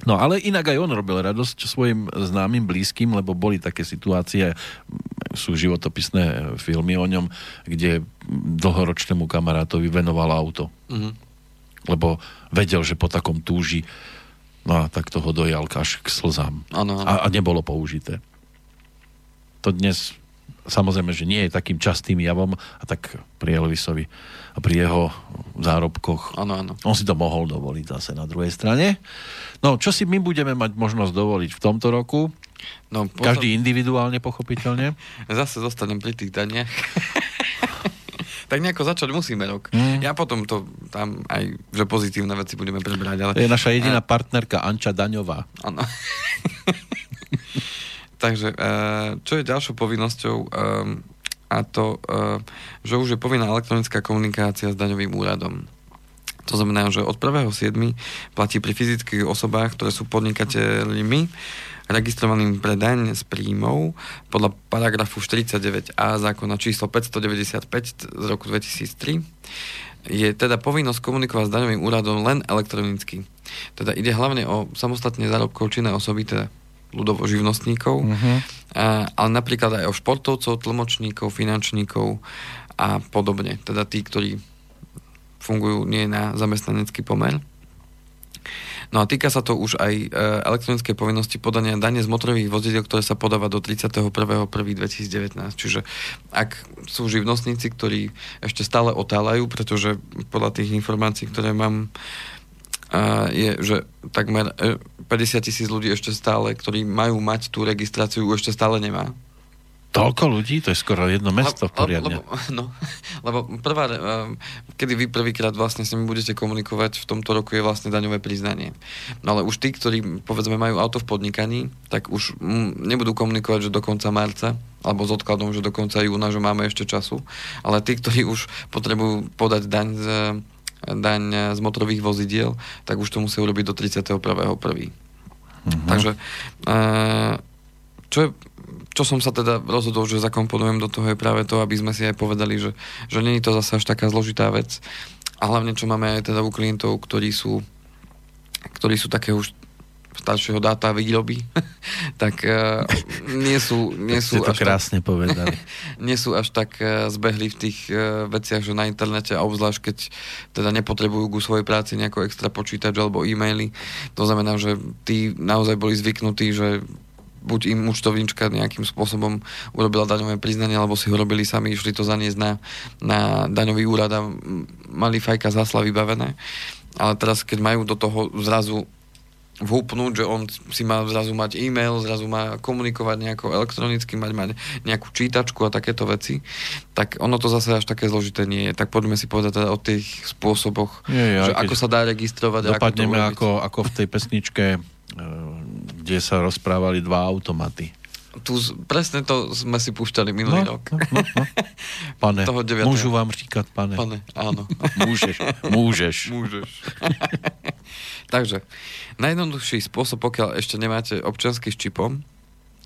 S2: No ale inak aj on robil radosť svojim známym, blízkym, lebo boli také situácie, sú životopisné filmy o ňom, kde dlhoročnému kamarátovi venoval auto.
S1: Mhm.
S2: Lebo vedel, že po takom túži, no a tak toho dojal až k slzám.
S1: Áno, áno.
S2: A, a nebolo použité. To dnes samozrejme, že nie je takým častým javom a tak pri Elvisovi a pri jeho zárobkoch
S1: Áno, áno.
S2: on si to mohol dovoliť zase na druhej strane. No, čo si my budeme mať možnosť dovoliť v tomto roku?
S1: No, potom-
S2: Každý individuálne, pochopiteľne. (laughs)
S1: Zase zostanem pri tých daniach. (laughs) tak nejako začať musíme rok.
S2: Mm.
S1: Ja potom to tam aj, že pozitívne veci budeme prebrať, ale...
S2: To je naša jediná partnerka Anča Daňová.
S1: Áno. (laughs) Takže, eh, čo je ďalšou povinnosťou, eh, a to, eh, že už je povinná elektronická komunikácia s daňovým úradom. To znamená, že od 1.7. platí pri fyzických osobách, ktoré sú podnikateľmi, registrovaným pre daň z príjmov podľa paragrafu 49a zákona číslo 595 z roku 2003 je teda povinnosť komunikovať s daňovým úradom len elektronicky. Teda ide hlavne o samostatne zárobkov činné osoby, teda ľudovo živnostníkov,
S2: Mhm.
S1: a, ale napríklad aj o športovcov, tlmočníkov, finančníkov a podobne. Teda tí, ktorí fungujú nie na zamestnanecký pomer. No a týka sa to už aj e, elektronickej povinnosti podania dane z motorových vozidiel, ktoré sa podáva do 31.1.2019. Čiže ak sú živnostníci, ktorí ešte stále otáľajú, pretože podľa tých informácií, ktoré mám, a je, že takmer e, 50 tisíc ľudí ešte stále, ktorí majú mať tú registráciu, ešte stále nemá.
S2: Toľko ľudí? To je skoro jedno mesto
S1: Lebo-
S2: poriadne.
S1: Lebo, (laughs) no, lebo prvá, eh, kedy vy prvýkrát vlastne s nimi budete komunikovať v tomto roku je vlastne daňové priznanie. No ale už tí, ktorí povedzme majú auto v podnikaní, tak už mm, nebudú komunikovať, že do konca marca, alebo s odkladom, že do konca júna, že máme ešte času. Ale tí, ktorí už potrebujú podať daň z, daň z motorových vozidiel, tak už to musia urobiť do 31.1.
S2: Mhm.
S1: Takže eh, čo, je, čo som sa teda rozhodol, že zakomponujem do toho je práve to, aby sme si aj povedali, že, že je to zase až taká zložitá vec. A hlavne, čo máme aj teda u klientov, ktorí sú, ktorí sú také už staršieho dáta výroby, (laughs) tak uh, nie sú, nie sú,
S2: to
S1: až tak,
S2: krásne povedali. (laughs)
S1: nie sú až tak uh, zbehli v tých uh, veciach, že na internete, a obzvlášť keď teda nepotrebujú ku svojej práci nejako extra počítač alebo e-maily. To znamená, že tí naozaj boli zvyknutí, že buď im účtovníčka nejakým spôsobom urobila daňové priznanie, alebo si ho robili sami, išli to zaniesť na, na daňový úrad a mali fajka zásla vybavené. Ale teraz, keď majú do toho zrazu vhupnúť, že on si má zrazu mať e-mail, zrazu má komunikovať nejako elektronicky, mať, mať nejakú čítačku a takéto veci, tak ono to zase až také zložité nie je. Tak poďme si povedať teda o tých spôsoboch,
S2: Nie,
S1: že ako sa dá registrovať a ako to
S2: Dopadneme
S1: urobiť.
S2: ako, ako v tej pesničke, e, kde sa rozprávali dva automaty.
S1: Tu presne to sme si púšťali minulý
S2: No,
S1: rok.
S2: no, no, no. (laughs) Pane,
S1: Toho deviatého.
S2: môžu vám říkať, pane.
S1: Pane, áno. (laughs)
S2: Môžeš, môžeš.
S1: Môžeš. (laughs) Takže, najjednoduchší spôsob, pokiaľ ešte nemáte občiansky s čipom,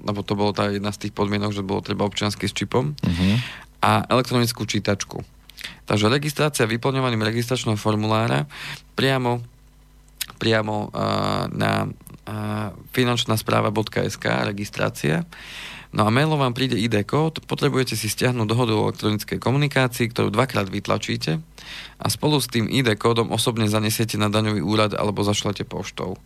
S1: lebo to bolo tá jedna z tých podmienok, že bolo treba občiansky s čipom,
S2: Uh-huh.
S1: a elektronickú čítačku. Takže registrácia vyplňovaním registračného formulára priamo, priamo uh, na uh, finančná správa.sk registrácia. No a mailom vám príde ID kód, potrebujete si stiahnuť dohodu o elektronickej komunikácii, ktorú dvakrát vytlačíte a spolu s tým ID kódom osobne zanesiete na daňový úrad alebo zašlete poštou.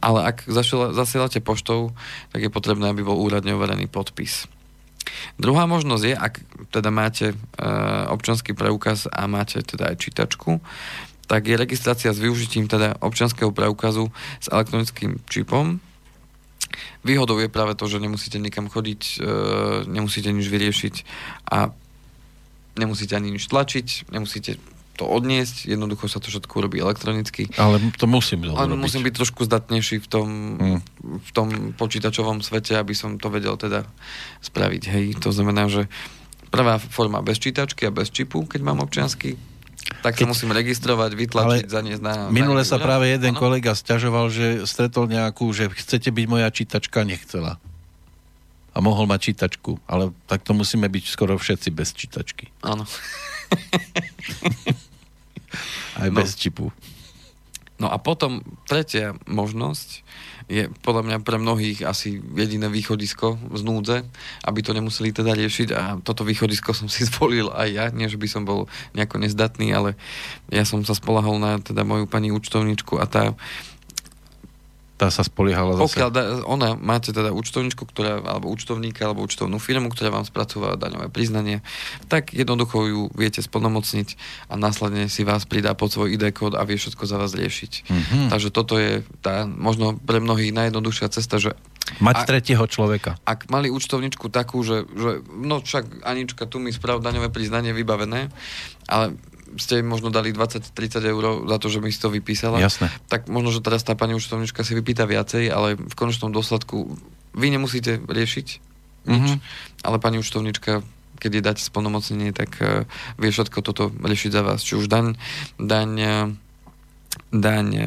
S1: Ale ak zasielate poštou, tak je potrebné, aby bol úradne overený podpis. Druhá možnosť je, ak teda máte e, občanský preukaz a máte teda aj čítačku, tak je registrácia s využitím teda občanského preukazu s elektronickým čipom. Výhodou je práve to, že nemusíte nikam chodiť, e, nemusíte nič vyriešiť a nemusíte ani nič tlačiť, nemusíte to odniesť, jednoducho sa to všetko robí elektronicky.
S2: Ale to musím
S1: Ale robiť. musím byť trošku zdatnejší v tom, hmm. v tom počítačovom svete, aby som to vedel teda spraviť. Hej, to znamená, že prvá forma bez čítačky a bez čipu, keď mám občiansky, tak sa musím registrovať, vytlačiť, Ale zaniesť na...
S2: Minule sa práve jeden ano? kolega stiažoval, že stretol nejakú, že chcete byť moja čítačka, nechcela. A mohol mať čítačku, ale tak to musíme byť skoro všetci bez čítačky.
S1: Áno. (laughs)
S2: Aj no. bez čipu.
S1: No a potom tretia možnosť je podľa mňa pre mnohých asi jediné východisko z núdze, aby to nemuseli teda riešiť. A toto východisko som si (laughs) zvolil aj ja, nie že by som bol nejako nezdatný, ale ja som sa spolahol na teda moju pani účtovničku a tá
S2: tá sa spoliehala
S1: zase. Pokiaľ da, ona, máte teda účtovníčku, ktorá, alebo účtovníka, alebo účtovnú firmu, ktorá vám spracúva daňové priznanie, tak jednoducho ju viete splnomocniť a následne si vás pridá pod svoj ID kód a vie všetko za vás riešiť. Mm-hmm. Takže toto je tá možno pre mnohých najjednoduchšia cesta, že
S2: Mať a, tretieho človeka.
S1: Ak mali účtovničku takú, že, že no však Anička, tu mi sprav daňové priznanie vybavené, ale ste možno dali 20-30 eur za to, že mi si to vypísala.
S2: Jasné.
S1: Tak možno, že teraz tá pani účtovníčka si vypýta viacej, ale v konečnom dôsledku vy nemusíte riešiť nič, mm-hmm. ale pani účtovníčka keď je dať splnomocnenie, tak uh, vie všetko toto riešiť za vás. Či už daň, daň uh, daň e,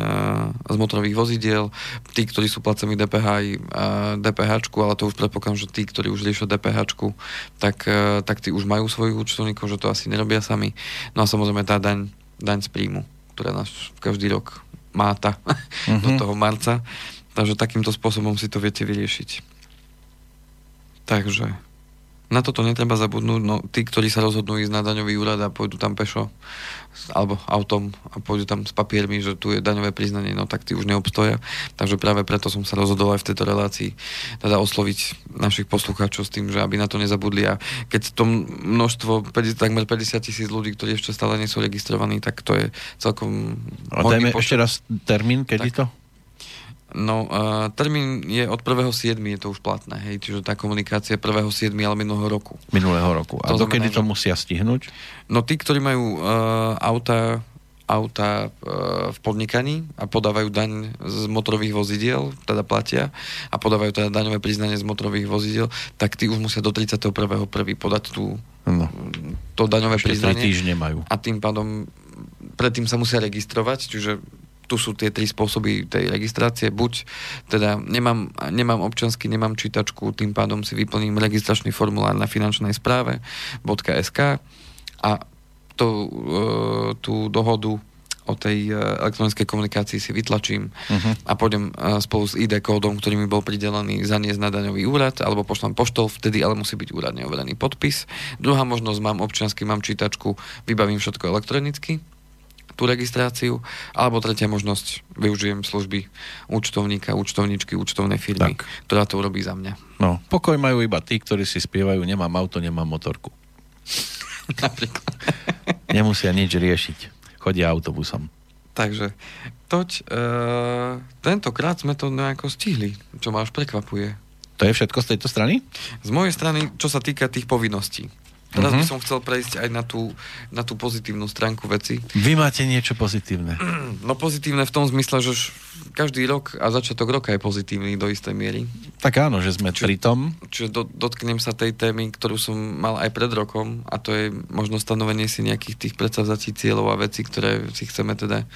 S1: z motorových vozidiel, tí, ktorí sú placení DPH aj DPH, ale to už predpokladám, že tí, ktorí už riešia DPH, tak, e, tak tí už majú svojich účtovníkov, že to asi nerobia sami. No a samozrejme tá daň, daň z príjmu, ktorá nás každý rok máta mm-hmm. (laughs) do toho marca. Takže takýmto spôsobom si to viete vyriešiť. Takže na toto netreba zabudnúť, no tí, ktorí sa rozhodnú ísť na daňový úrad a pôjdu tam pešo alebo autom a pôjdu tam s papiermi, že tu je daňové priznanie, no tak tí už neobstoja. Takže práve preto som sa rozhodol aj v tejto relácii teda osloviť našich poslucháčov s tým, že aby na to nezabudli a keď to množstvo, takmer 50 tisíc ľudí, ktorí ešte stále nie sú registrovaní, tak to je celkom...
S2: A dajme ešte raz termín, kedy tak. to?
S1: No, uh, termín je od 1.7. je to už platné, hej, čiže tá komunikácia 1.7. ale minulého roku.
S2: Minulého roku. A to dokedy to že... musia stihnúť?
S1: No, tí, ktorí majú uh, auta, auta uh, v podnikaní a podávajú daň z motorových vozidiel, teda platia, a podávajú teda daňové priznanie z motorových vozidiel, tak tí už musia do 31.1. podať tú, no. to daňové Ešte priznanie.
S2: majú.
S1: A tým pádom predtým sa musia registrovať, čiže tu sú tie tri spôsoby tej registrácie. Buď teda nemám, nemám občansky, nemám čítačku, tým pádom si vyplním registračný formulár na finančnej správe .sk a to, e, tú dohodu o tej e, elektronickej komunikácii si vytlačím uh-huh. a pôjdem e, spolu s ID kódom, ktorý mi bol pridelený zaniesť na daňový úrad, alebo pošlem poštol, vtedy ale musí byť úradne overený podpis. Druhá možnosť, mám občiansky, mám čítačku, vybavím všetko elektronicky tú registráciu, alebo tretia možnosť, využijem služby účtovníka, účtovníčky, účtovnej firmy, tak. ktorá to urobí za mňa.
S2: No, pokoj majú iba tí, ktorí si spievajú, nemám auto, nemám motorku. (laughs)
S1: Napríklad.
S2: Nemusia nič riešiť. Chodia autobusom.
S1: Takže, toť, e, tentokrát sme to nejako stihli, čo ma až prekvapuje.
S2: To je všetko z tejto strany?
S1: Z mojej strany, čo sa týka tých povinností. Teraz uh-huh. by som chcel prejsť aj na tú, na tú pozitívnu stránku veci.
S2: Vy máte niečo pozitívne?
S1: No pozitívne v tom zmysle, že každý rok a začiatok roka je pozitívny do istej miery.
S2: Tak áno, že sme Či, pri tom.
S1: Čiže do, dotknem sa tej témy, ktorú som mal aj pred rokom a to je možno stanovenie si nejakých tých predsavzatí cieľov a vecí, ktoré si chceme teda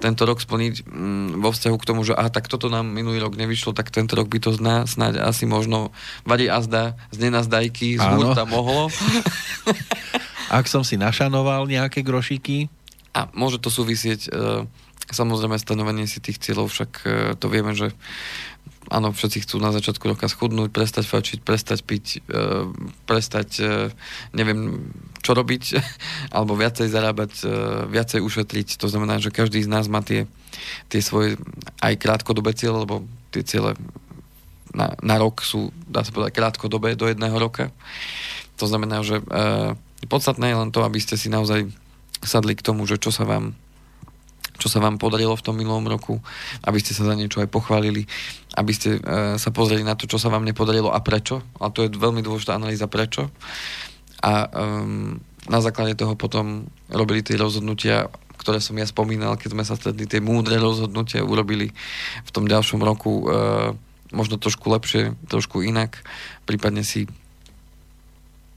S1: tento rok splniť mm, vo vzťahu k tomu, že aha, tak toto nám minulý rok nevyšlo, tak tento rok by to zná, snáď asi možno vadí azda z nenazdajky, z hurta mohlo. (laughs) (laughs)
S2: Ak som si našanoval nejaké grošiky?
S1: A môže to súvisieť, e, samozrejme stanovenie si tých cieľov, však e, to vieme, že áno, všetci chcú na začiatku roka schudnúť, prestať fačiť, prestať piť, e, prestať, e, neviem, čo robiť, (laughs) alebo viacej zarábať, e, viacej ušetriť. To znamená, že každý z nás má tie, tie svoje aj krátkodobé cieľe, lebo tie ciele na, na rok sú, dá sa povedať, krátkodobé do jedného roka. To znamená, že e, podstatné je len to, aby ste si naozaj sadli k tomu, že čo sa vám čo sa vám podarilo v tom minulom roku, aby ste sa za niečo aj pochválili, aby ste e, sa pozreli na to, čo sa vám nepodarilo a prečo. A to je veľmi dôležitá analýza prečo. A um, na základe toho potom robili tie rozhodnutia, ktoré som ja spomínal, keď sme sa stretli, tie múdre rozhodnutia urobili v tom ďalšom roku e, možno trošku lepšie, trošku inak, prípadne si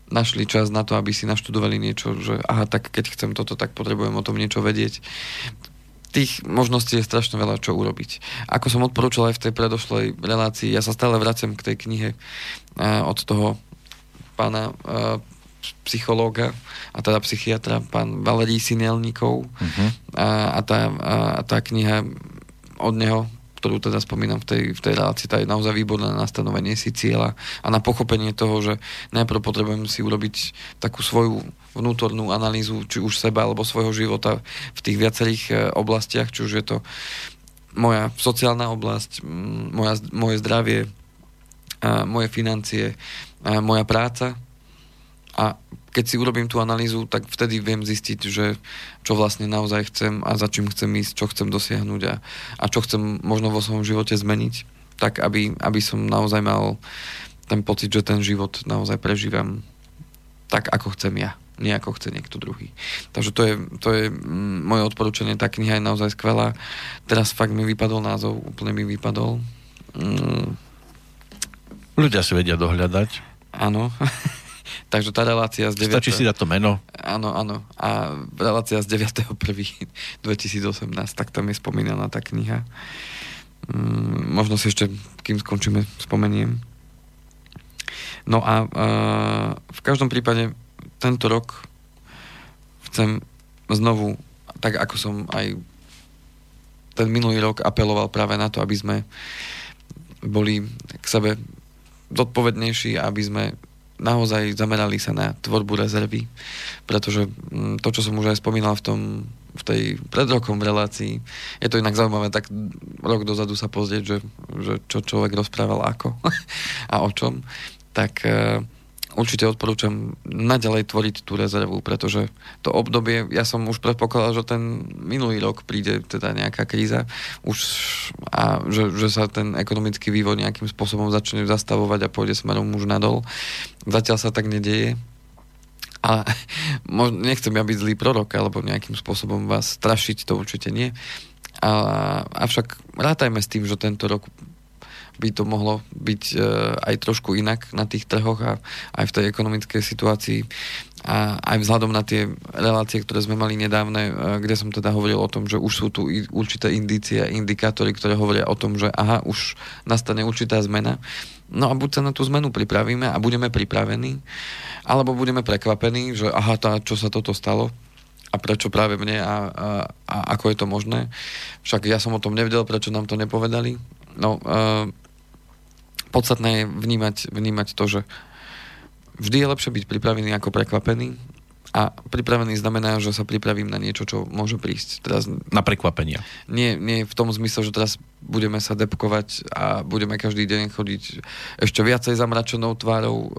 S1: našli čas na to, aby si naštudovali niečo, že aha, tak keď chcem toto, tak potrebujem o tom niečo vedieť. Tých možností je strašne veľa čo urobiť. Ako som odporúčal aj v tej predošlej relácii, ja sa stále vraciam k tej knihe uh, od toho pána uh, psychológa a teda psychiatra, pán Valerí Sinelníkov uh-huh. a, a, tá, a, a tá kniha od neho ktorú teda spomínam v tej, v tej relácii, tá je naozaj výborná na stanovenie si cieľa a na pochopenie toho, že najprv potrebujem si urobiť takú svoju vnútornú analýzu, či už seba alebo svojho života v tých viacerých e, oblastiach, či už je to moja sociálna oblasť, moja, moje zdravie, moje financie, moja práca. A keď si urobím tú analýzu, tak vtedy viem zistiť, že čo vlastne naozaj chcem a za čím chcem ísť, čo chcem dosiahnuť a, a čo chcem možno vo svojom živote zmeniť, tak aby, aby som naozaj mal ten pocit, že ten život naozaj prežívam tak, ako chcem ja nie ako chce niekto druhý. Takže to je, to je mm, moje odporúčanie, tá kniha je naozaj skvelá. Teraz fakt mi vypadol názov, úplne mi vypadol. Mm.
S2: Ľudia si vedia dohľadať.
S1: Áno. (laughs) Takže tá relácia z 9.
S2: Stačí si dať to meno.
S1: Áno, áno. A relácia z 9.1.2018, (laughs) tak tam je spomínaná tá kniha. Mm, možno si ešte, kým skončíme, spomeniem. No a uh, v každom prípade tento rok chcem znovu, tak ako som aj ten minulý rok apeloval práve na to, aby sme boli k sebe zodpovednejší, aby sme naozaj zamerali sa na tvorbu rezervy, pretože mm, to, čo som už aj spomínal v tom v tej pred rokom v relácii. Je to inak zaujímavé, tak rok dozadu sa pozrieť, že, že čo človek rozprával ako (laughs) a o čom. Tak uh, určite odporúčam naďalej tvoriť tú rezervu, pretože to obdobie, ja som už predpokladal, že ten minulý rok príde teda nejaká kríza už a že, že sa ten ekonomický vývoj nejakým spôsobom začne zastavovať a pôjde smerom už nadol. Zatiaľ sa tak nedieje. A (laughs) možno, nechcem ja byť zlý prorok, alebo nejakým spôsobom vás strašiť, to určite nie. A, avšak rátajme s tým, že tento rok by to mohlo byť e, aj trošku inak na tých trhoch a aj v tej ekonomickej situácii a aj vzhľadom na tie relácie, ktoré sme mali nedávne, e, kde som teda hovoril o tom, že už sú tu určité indície, indikátory, ktoré hovoria o tom, že aha, už nastane určitá zmena. No a buď sa na tú zmenu pripravíme a budeme pripravení, alebo budeme prekvapení, že aha, tá, čo sa toto stalo, a prečo práve mne a, a, a ako je to možné. Však ja som o tom nevedel, prečo nám to nepovedali. No, uh, podstatné je vnímať, vnímať to, že vždy je lepšie byť pripravený ako prekvapený A pripravený znamená, že sa pripravím na niečo, čo môže prísť. Teraz,
S2: na prekvapenia.
S1: Nie, nie v tom zmysle, že teraz budeme sa depkovať a budeme každý deň chodiť ešte viacej zamračenou tvárou e,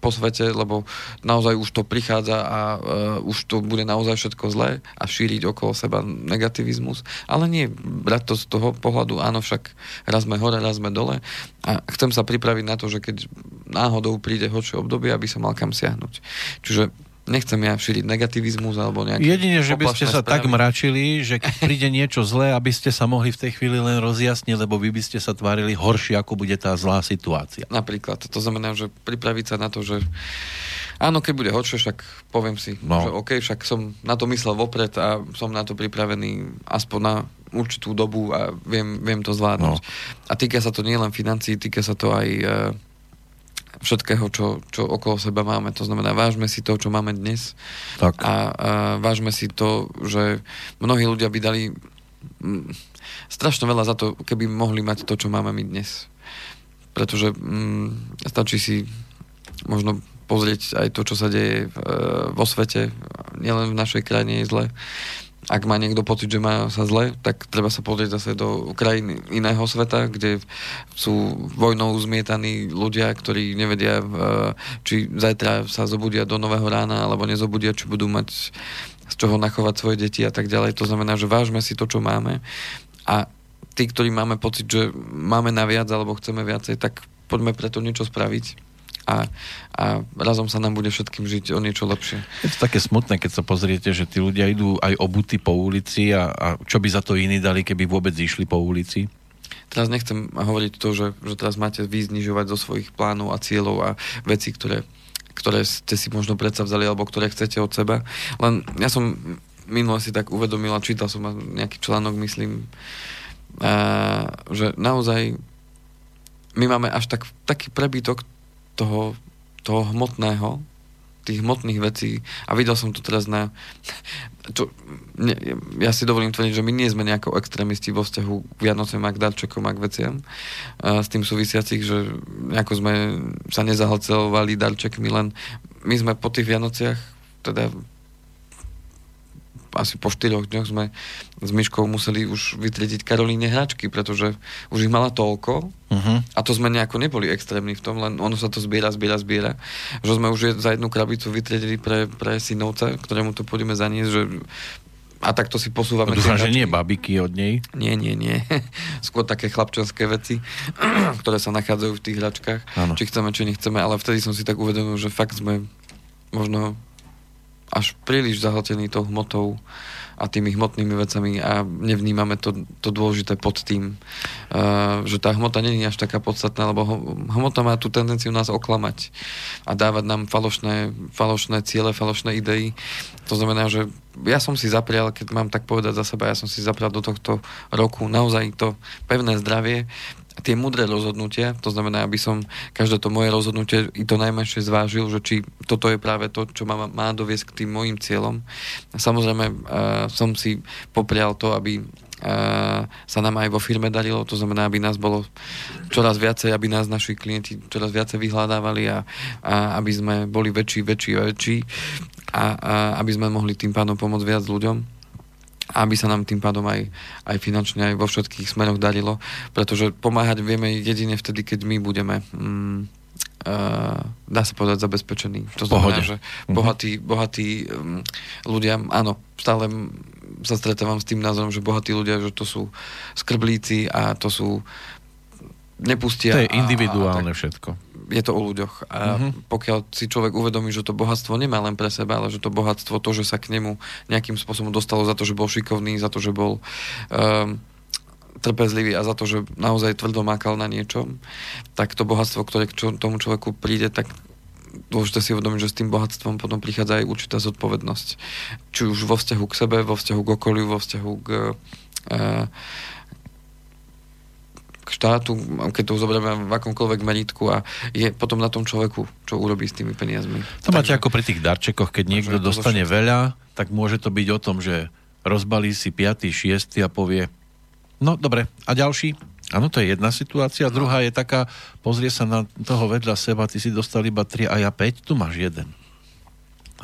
S1: po svete, lebo naozaj už to prichádza a e, už to bude naozaj všetko zlé a šíriť okolo seba negativizmus. Ale nie brať to z toho pohľadu, áno, však raz sme hore, raz sme dole a chcem sa pripraviť na to, že keď náhodou príde horšie obdobie, aby sa mal kam siahnuť. Čiže nechcem ja šíriť negativizmus alebo nejaké
S2: Jedine, že by ste sa
S1: správy.
S2: tak mračili, že keď príde niečo zlé, aby ste sa mohli v tej chvíli len rozjasniť, lebo vy by ste sa tvárili horšie, ako bude tá zlá situácia.
S1: Napríklad. To znamená, že pripraviť sa na to, že áno, keď bude horšie, však poviem si, no. že OK, však som na to myslel vopred a som na to pripravený aspoň na určitú dobu a viem, viem to zvládnuť. No. A týka sa to nielen financií, týka sa to aj e, všetkého, čo, čo okolo seba máme. To znamená, vážme si to, čo máme dnes
S2: tak.
S1: A, a vážme si to, že mnohí ľudia by dali mm, strašne veľa za to, keby mohli mať to, čo máme my dnes. Pretože mm, stačí si možno pozrieť aj to, čo sa deje v, vo svete, nielen v našej krajine je zle ak má niekto pocit, že má sa zle, tak treba sa pozrieť zase do krajín iného sveta, kde sú vojnou zmietaní ľudia, ktorí nevedia, e, či zajtra sa zobudia do nového rána, alebo nezobudia, či budú mať z čoho nachovať svoje deti a tak ďalej. To znamená, že vážme si to, čo máme a tí, ktorí máme pocit, že máme naviac alebo chceme viacej, tak poďme preto niečo spraviť a, a razom sa nám bude všetkým žiť o niečo lepšie.
S2: Je to také smutné, keď sa pozriete, že tí ľudia idú aj obuty po ulici a, a čo by za to iní dali, keby vôbec išli po ulici?
S1: Teraz nechcem hovoriť to, že, že teraz máte vyznižovať zo svojich plánov a cieľov a veci, ktoré, ktoré ste si možno vzali alebo ktoré chcete od seba. Len ja som minule si tak uvedomila, čítal som nejaký článok, myslím, a, že naozaj my máme až tak, taký prebytok toho, toho hmotného, tých hmotných vecí. A videl som to teraz na čo, ne, ja si dovolím tvrdiť, že my nie sme nejako extrémisti vo vzťahu k Vianocem a k darčekom a k veciam a s tým súvisiacich, že nejako sme sa nezahlcovali darčekmi, len my sme po tých Vianociach teda asi po 4 dňoch sme s Myškou museli už vytriediť Karolíne hračky, pretože už ich mala toľko uh-huh. a to sme nejako neboli extrémni v tom, len ono sa to zbiera, zbiera, zbiera, že sme už za jednu krabicu vytriedili pre, pre synovca, ktorému to pôjdeme zaniesť, že a takto si posúvame.
S2: No, dúfam, že nie babiky od nej.
S1: Nie, nie, nie. (laughs) Skôr také chlapčenské veci, (clears throat) ktoré sa nachádzajú v tých hračkách. Ano. Či chceme, či nechceme, ale vtedy som si tak uvedomil, že fakt sme možno až príliš zahltený tou hmotou a tými hmotnými vecami a nevnímame to, to dôležité pod tým, uh, že tá hmota nie je až taká podstatná, lebo hmota má tú tendenciu nás oklamať a dávať nám falošné, falošné ciele, falošné idei. To znamená, že ja som si zaprial, keď mám tak povedať za seba, ja som si zaprial do tohto roku naozaj to pevné zdravie, tie mudré rozhodnutia, to znamená, aby som každé to moje rozhodnutie i to najmenšie zvážil, že či toto je práve to, čo ma má doviesť k tým mojim cieľom. Samozrejme uh, som si poprial to, aby uh, sa nám aj vo firme darilo, to znamená, aby nás bolo čoraz viacej, aby nás naši klienti čoraz viacej vyhľadávali a, a aby sme boli väčší, väčší, väčší a, a aby sme mohli tým pádom pomôcť viac ľuďom aby sa nám tým pádom aj, aj finančne, aj vo všetkých smeroch darilo, pretože pomáhať vieme jedine vtedy, keď my budeme mm, uh, dá sa povedať zabezpečení. To znamená, Pohode. že mhm. bohatí, bohatí um, ľudia, áno, stále sa stretávam s tým názorom, že bohatí ľudia, že to sú skrblíci a to sú nepustia.
S2: To je individuálne a, a tak, všetko
S1: je to o ľuďoch. A uh-huh. pokiaľ si človek uvedomí, že to bohatstvo nemá len pre seba, ale že to bohatstvo, to, že sa k nemu nejakým spôsobom dostalo za to, že bol šikovný, za to, že bol um, trpezlivý a za to, že naozaj tvrdo mákal na niečom, tak to bohatstvo, ktoré k čo, tomu človeku príde, tak dôležité si uvedomiť, že s tým bohatstvom potom prichádza aj určitá zodpovednosť. Či už vo vzťahu k sebe, vo vzťahu k okoliu, vo vzťahu k uh, k štátu, keď to zoberieme v akomkoľvek meritku a je potom na tom človeku, čo urobí s tými peniazmi.
S2: To Takže, máte ako pri tých darčekoch, keď niekto dostane veľa, tak môže to byť o tom, že rozbalí si 5., 6. a povie, no dobre, a ďalší? Áno, to je jedna situácia. Druhá je taká, pozrie sa na toho vedľa seba, ty si dostal iba 3 a ja 5, tu máš jeden.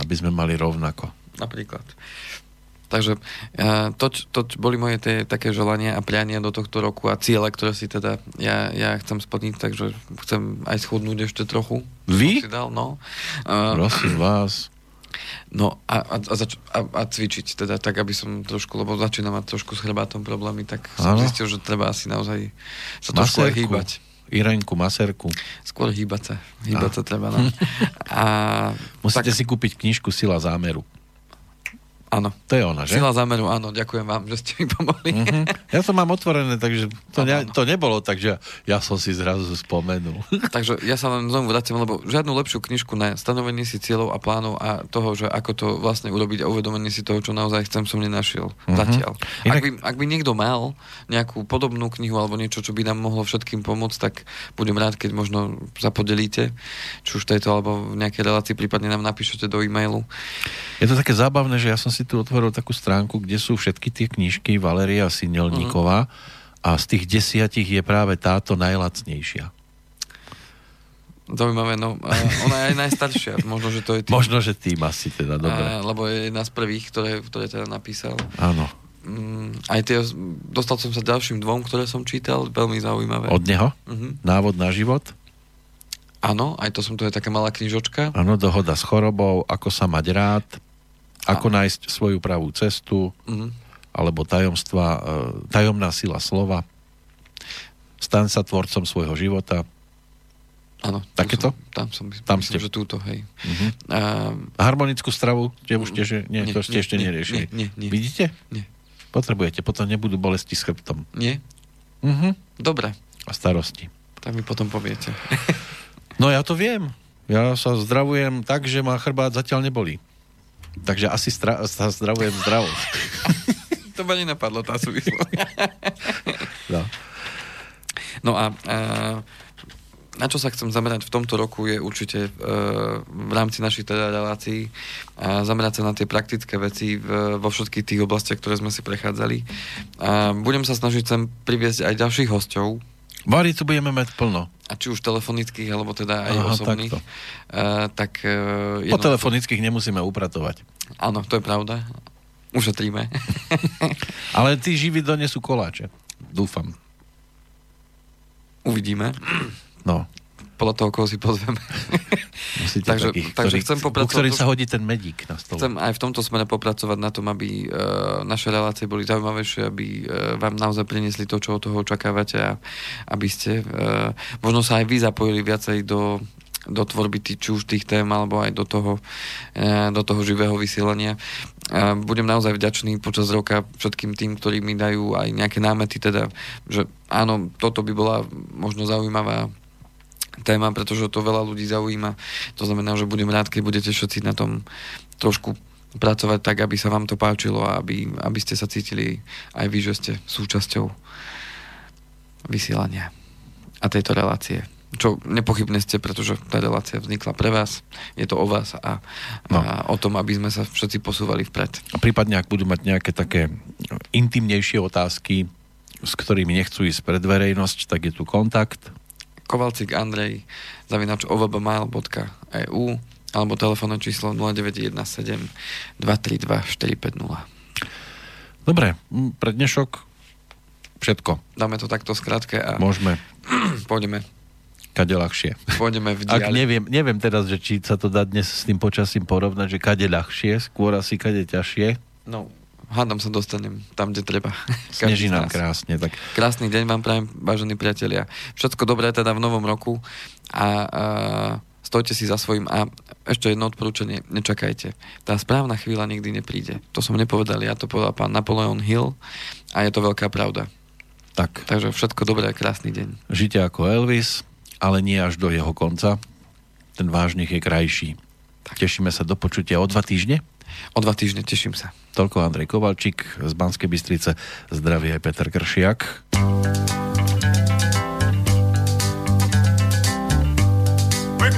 S2: aby sme mali rovnako.
S1: Napríklad. Takže uh, to, to boli moje tie také želania a priania do tohto roku a ciele, ktoré si teda ja, ja chcem splniť, takže chcem aj schudnúť ešte trochu.
S2: Vy?
S1: Si dal, no. Uh,
S2: Prosím vás.
S1: No a, a, a, zač- a, a cvičiť teda tak, aby som trošku, lebo začínam mať trošku s chrbátom problémy, tak som zistil, že treba asi naozaj sa trošku aj hýbať.
S2: Irenku, maserku.
S1: Skôr hýbať sa. Hýbať sa treba, no. A (laughs)
S2: Musíte
S1: tak,
S2: si kúpiť knižku Sila zámeru.
S1: Áno.
S2: To je ona, že?
S1: Sila zámeru, áno, ďakujem vám, že ste mi pomohli.
S2: Mhm. Ja to mám otvorené, takže to, ne, to nebolo tak, že ja som si zrazu spomenul. (laughs)
S1: Takže ja sa len znovu vraciam, lebo žiadnu lepšiu knižku na stanovenie si cieľov a plánov a toho, že ako to vlastne urobiť a uvedomenie si toho, čo naozaj chcem, som nenašiel
S2: Mhm.
S1: zatiaľ.
S2: Inak-
S1: Ak, by, ak by niekto mal nejakú podobnú knihu alebo niečo, čo by nám mohlo všetkým pomôcť, tak budem rád, keď možno sa podelíte, či už tejto alebo v nejakej relácii, prípadne nám napíšete do e-mailu.
S2: Je to také zábavné, že ja som si tu otvoril takú stránku, kde sú všetky tie knižky Valeria Sinelníková a z tých desiatich je práve táto najlacnejšia.
S1: Zaujímavé, no. A ona je aj najstaršia. (laughs) Možno, že to je tým.
S2: Možno, že tým asi teda, dobre.
S1: A, lebo je jedna z prvých, ktoré, ktoré teda napísal.
S2: Áno.
S1: Mm, aj tie, dostal som sa ďalším dvom, ktoré som čítal, veľmi zaujímavé.
S2: Od neho?
S1: Mhm.
S2: Návod na život?
S1: Áno, aj to som, to je taká malá knižočka.
S2: Áno, dohoda s chorobou, ako sa mať rád, ako nájsť svoju pravú cestu,
S1: Mhm.
S2: alebo tajomstva, e, tajomná sila slova, stan sa tvorcom svojho života.
S1: Áno.
S2: Takéto?
S1: Som, tam som,
S2: Tam
S1: myslím,
S2: ste.
S1: že túto, hej.
S2: Mhm.
S1: A,
S2: Harmonickú stravu, tie už tiež, nie,
S1: Nie,
S2: to ste
S1: nie,
S2: ešte
S1: nie,
S2: neriešili.
S1: nie, nie, nie.
S2: Vidíte?
S1: Nie.
S2: Potrebujete, potom nebudú bolesti s chrbtom.
S1: nie?
S2: Mhm.
S1: Dobre,
S2: A starosti.
S1: tak mi potom poviete.
S2: No ja to viem. Ja sa zdravujem tak, že ma chrbát zatiaľ nebolí. Takže asi stra- sa zdravujem zdravo. (laughs)
S1: to ma nenapadlo, tá súvislosť.
S2: No.
S1: No a, a na čo sa chcem zamerať v tomto roku je určite e, v rámci našich teda relácií a zamerať sa na tie praktické veci v, vo všetkých tých oblastiach, ktoré sme si prechádzali. A budem sa snažiť sem priviesť aj ďalších hostov,
S2: Vary tu budeme mať plno.
S1: a či už telefonických, alebo teda aj
S2: Aha,
S1: osobných.
S2: takto.
S1: A, tak e,
S2: Po
S1: jedno-
S2: telefonických nemusíme upratovať.
S1: Áno, to je pravda. Ušetríme. (laughs)
S2: Ale tí živí donesú koláče. Dúfam.
S1: Uvidíme.
S2: No.
S1: Podľa toho, koho si pozveme. (laughs)
S2: Musíte
S1: Takže-
S2: takých,
S1: takže
S2: ktorý,
S1: chcem popracovať
S2: ktorých
S1: už-
S2: sa hodí ten medík na stole.
S1: Chcem aj v tomto smere popracovať na tom, aby uh, naše relácie boli zaujímavejšie, aby uh, vám naozaj priniesli to, čo od toho očakávate a aby ste uh, možno sa aj vy zapojili viacej do, do tvorby tých, či už tých tém, alebo aj do toho, do toho živého vysielania. Budem naozaj vďačný počas roka všetkým tým, ktorí mi dajú aj nejaké námety, teda, že áno, toto by bola možno zaujímavá téma, pretože to veľa ľudí zaujíma. To znamená, že budem rád, keď budete všetci na tom trošku pracovať tak, aby sa vám to páčilo a aby, aby ste sa cítili aj vy, že ste súčasťou vysielania a tejto relácie. Čo nepochybne ste, pretože tá relácia vznikla pre vás, je to o vás a,
S2: No.
S1: a o tom, aby sme sa všetci posúvali vpred.
S2: A prípadne, ak budú mať nejaké také intimnejšie otázky, s ktorými nechcú ísť pred verejnosť, tak je tu kontakt.
S1: Kovalcik Andrej zavinač ovbmail.eu alebo telefónne číslo 0917 232 450.
S2: Dobre, pre dnešok všetko.
S1: Dáme to takto skrátke a
S2: Môžeme (clears throat)
S1: pôjdeme,
S2: kade ľahšie.
S1: pôjdeme v
S2: Ak neviem, neviem teraz, že či sa to dá dnes s tým počasím porovnať, že kade ľahšie, skôr asi kade ťažšie.
S1: No, hádam sa dostanem tam, kde treba. (laughs)
S2: Sneží nám krásne. Tak
S1: Krásny deň vám prajem, vážení priatelia. Všetko dobré teda v novom roku a, a stojte si za svojím a ešte jedno odporúčanie, nečakajte. Tá správna chvíľa nikdy nepríde. To som nepovedal, ja to povedal pán Napoleon Hill a je to veľká pravda.
S2: tak,
S1: Takže všetko dobré a krásny deň.
S2: žite ako Elvis, ale nie až do jeho konca. Ten vážnych je krajší. Tešíme sa do počutia o dva týždne.
S1: O dva týždne teším sa.
S2: Toľko Andrej Kovalčík z Banskej Bystrice. Zdravie aj Peter Kršiak.
S3: We're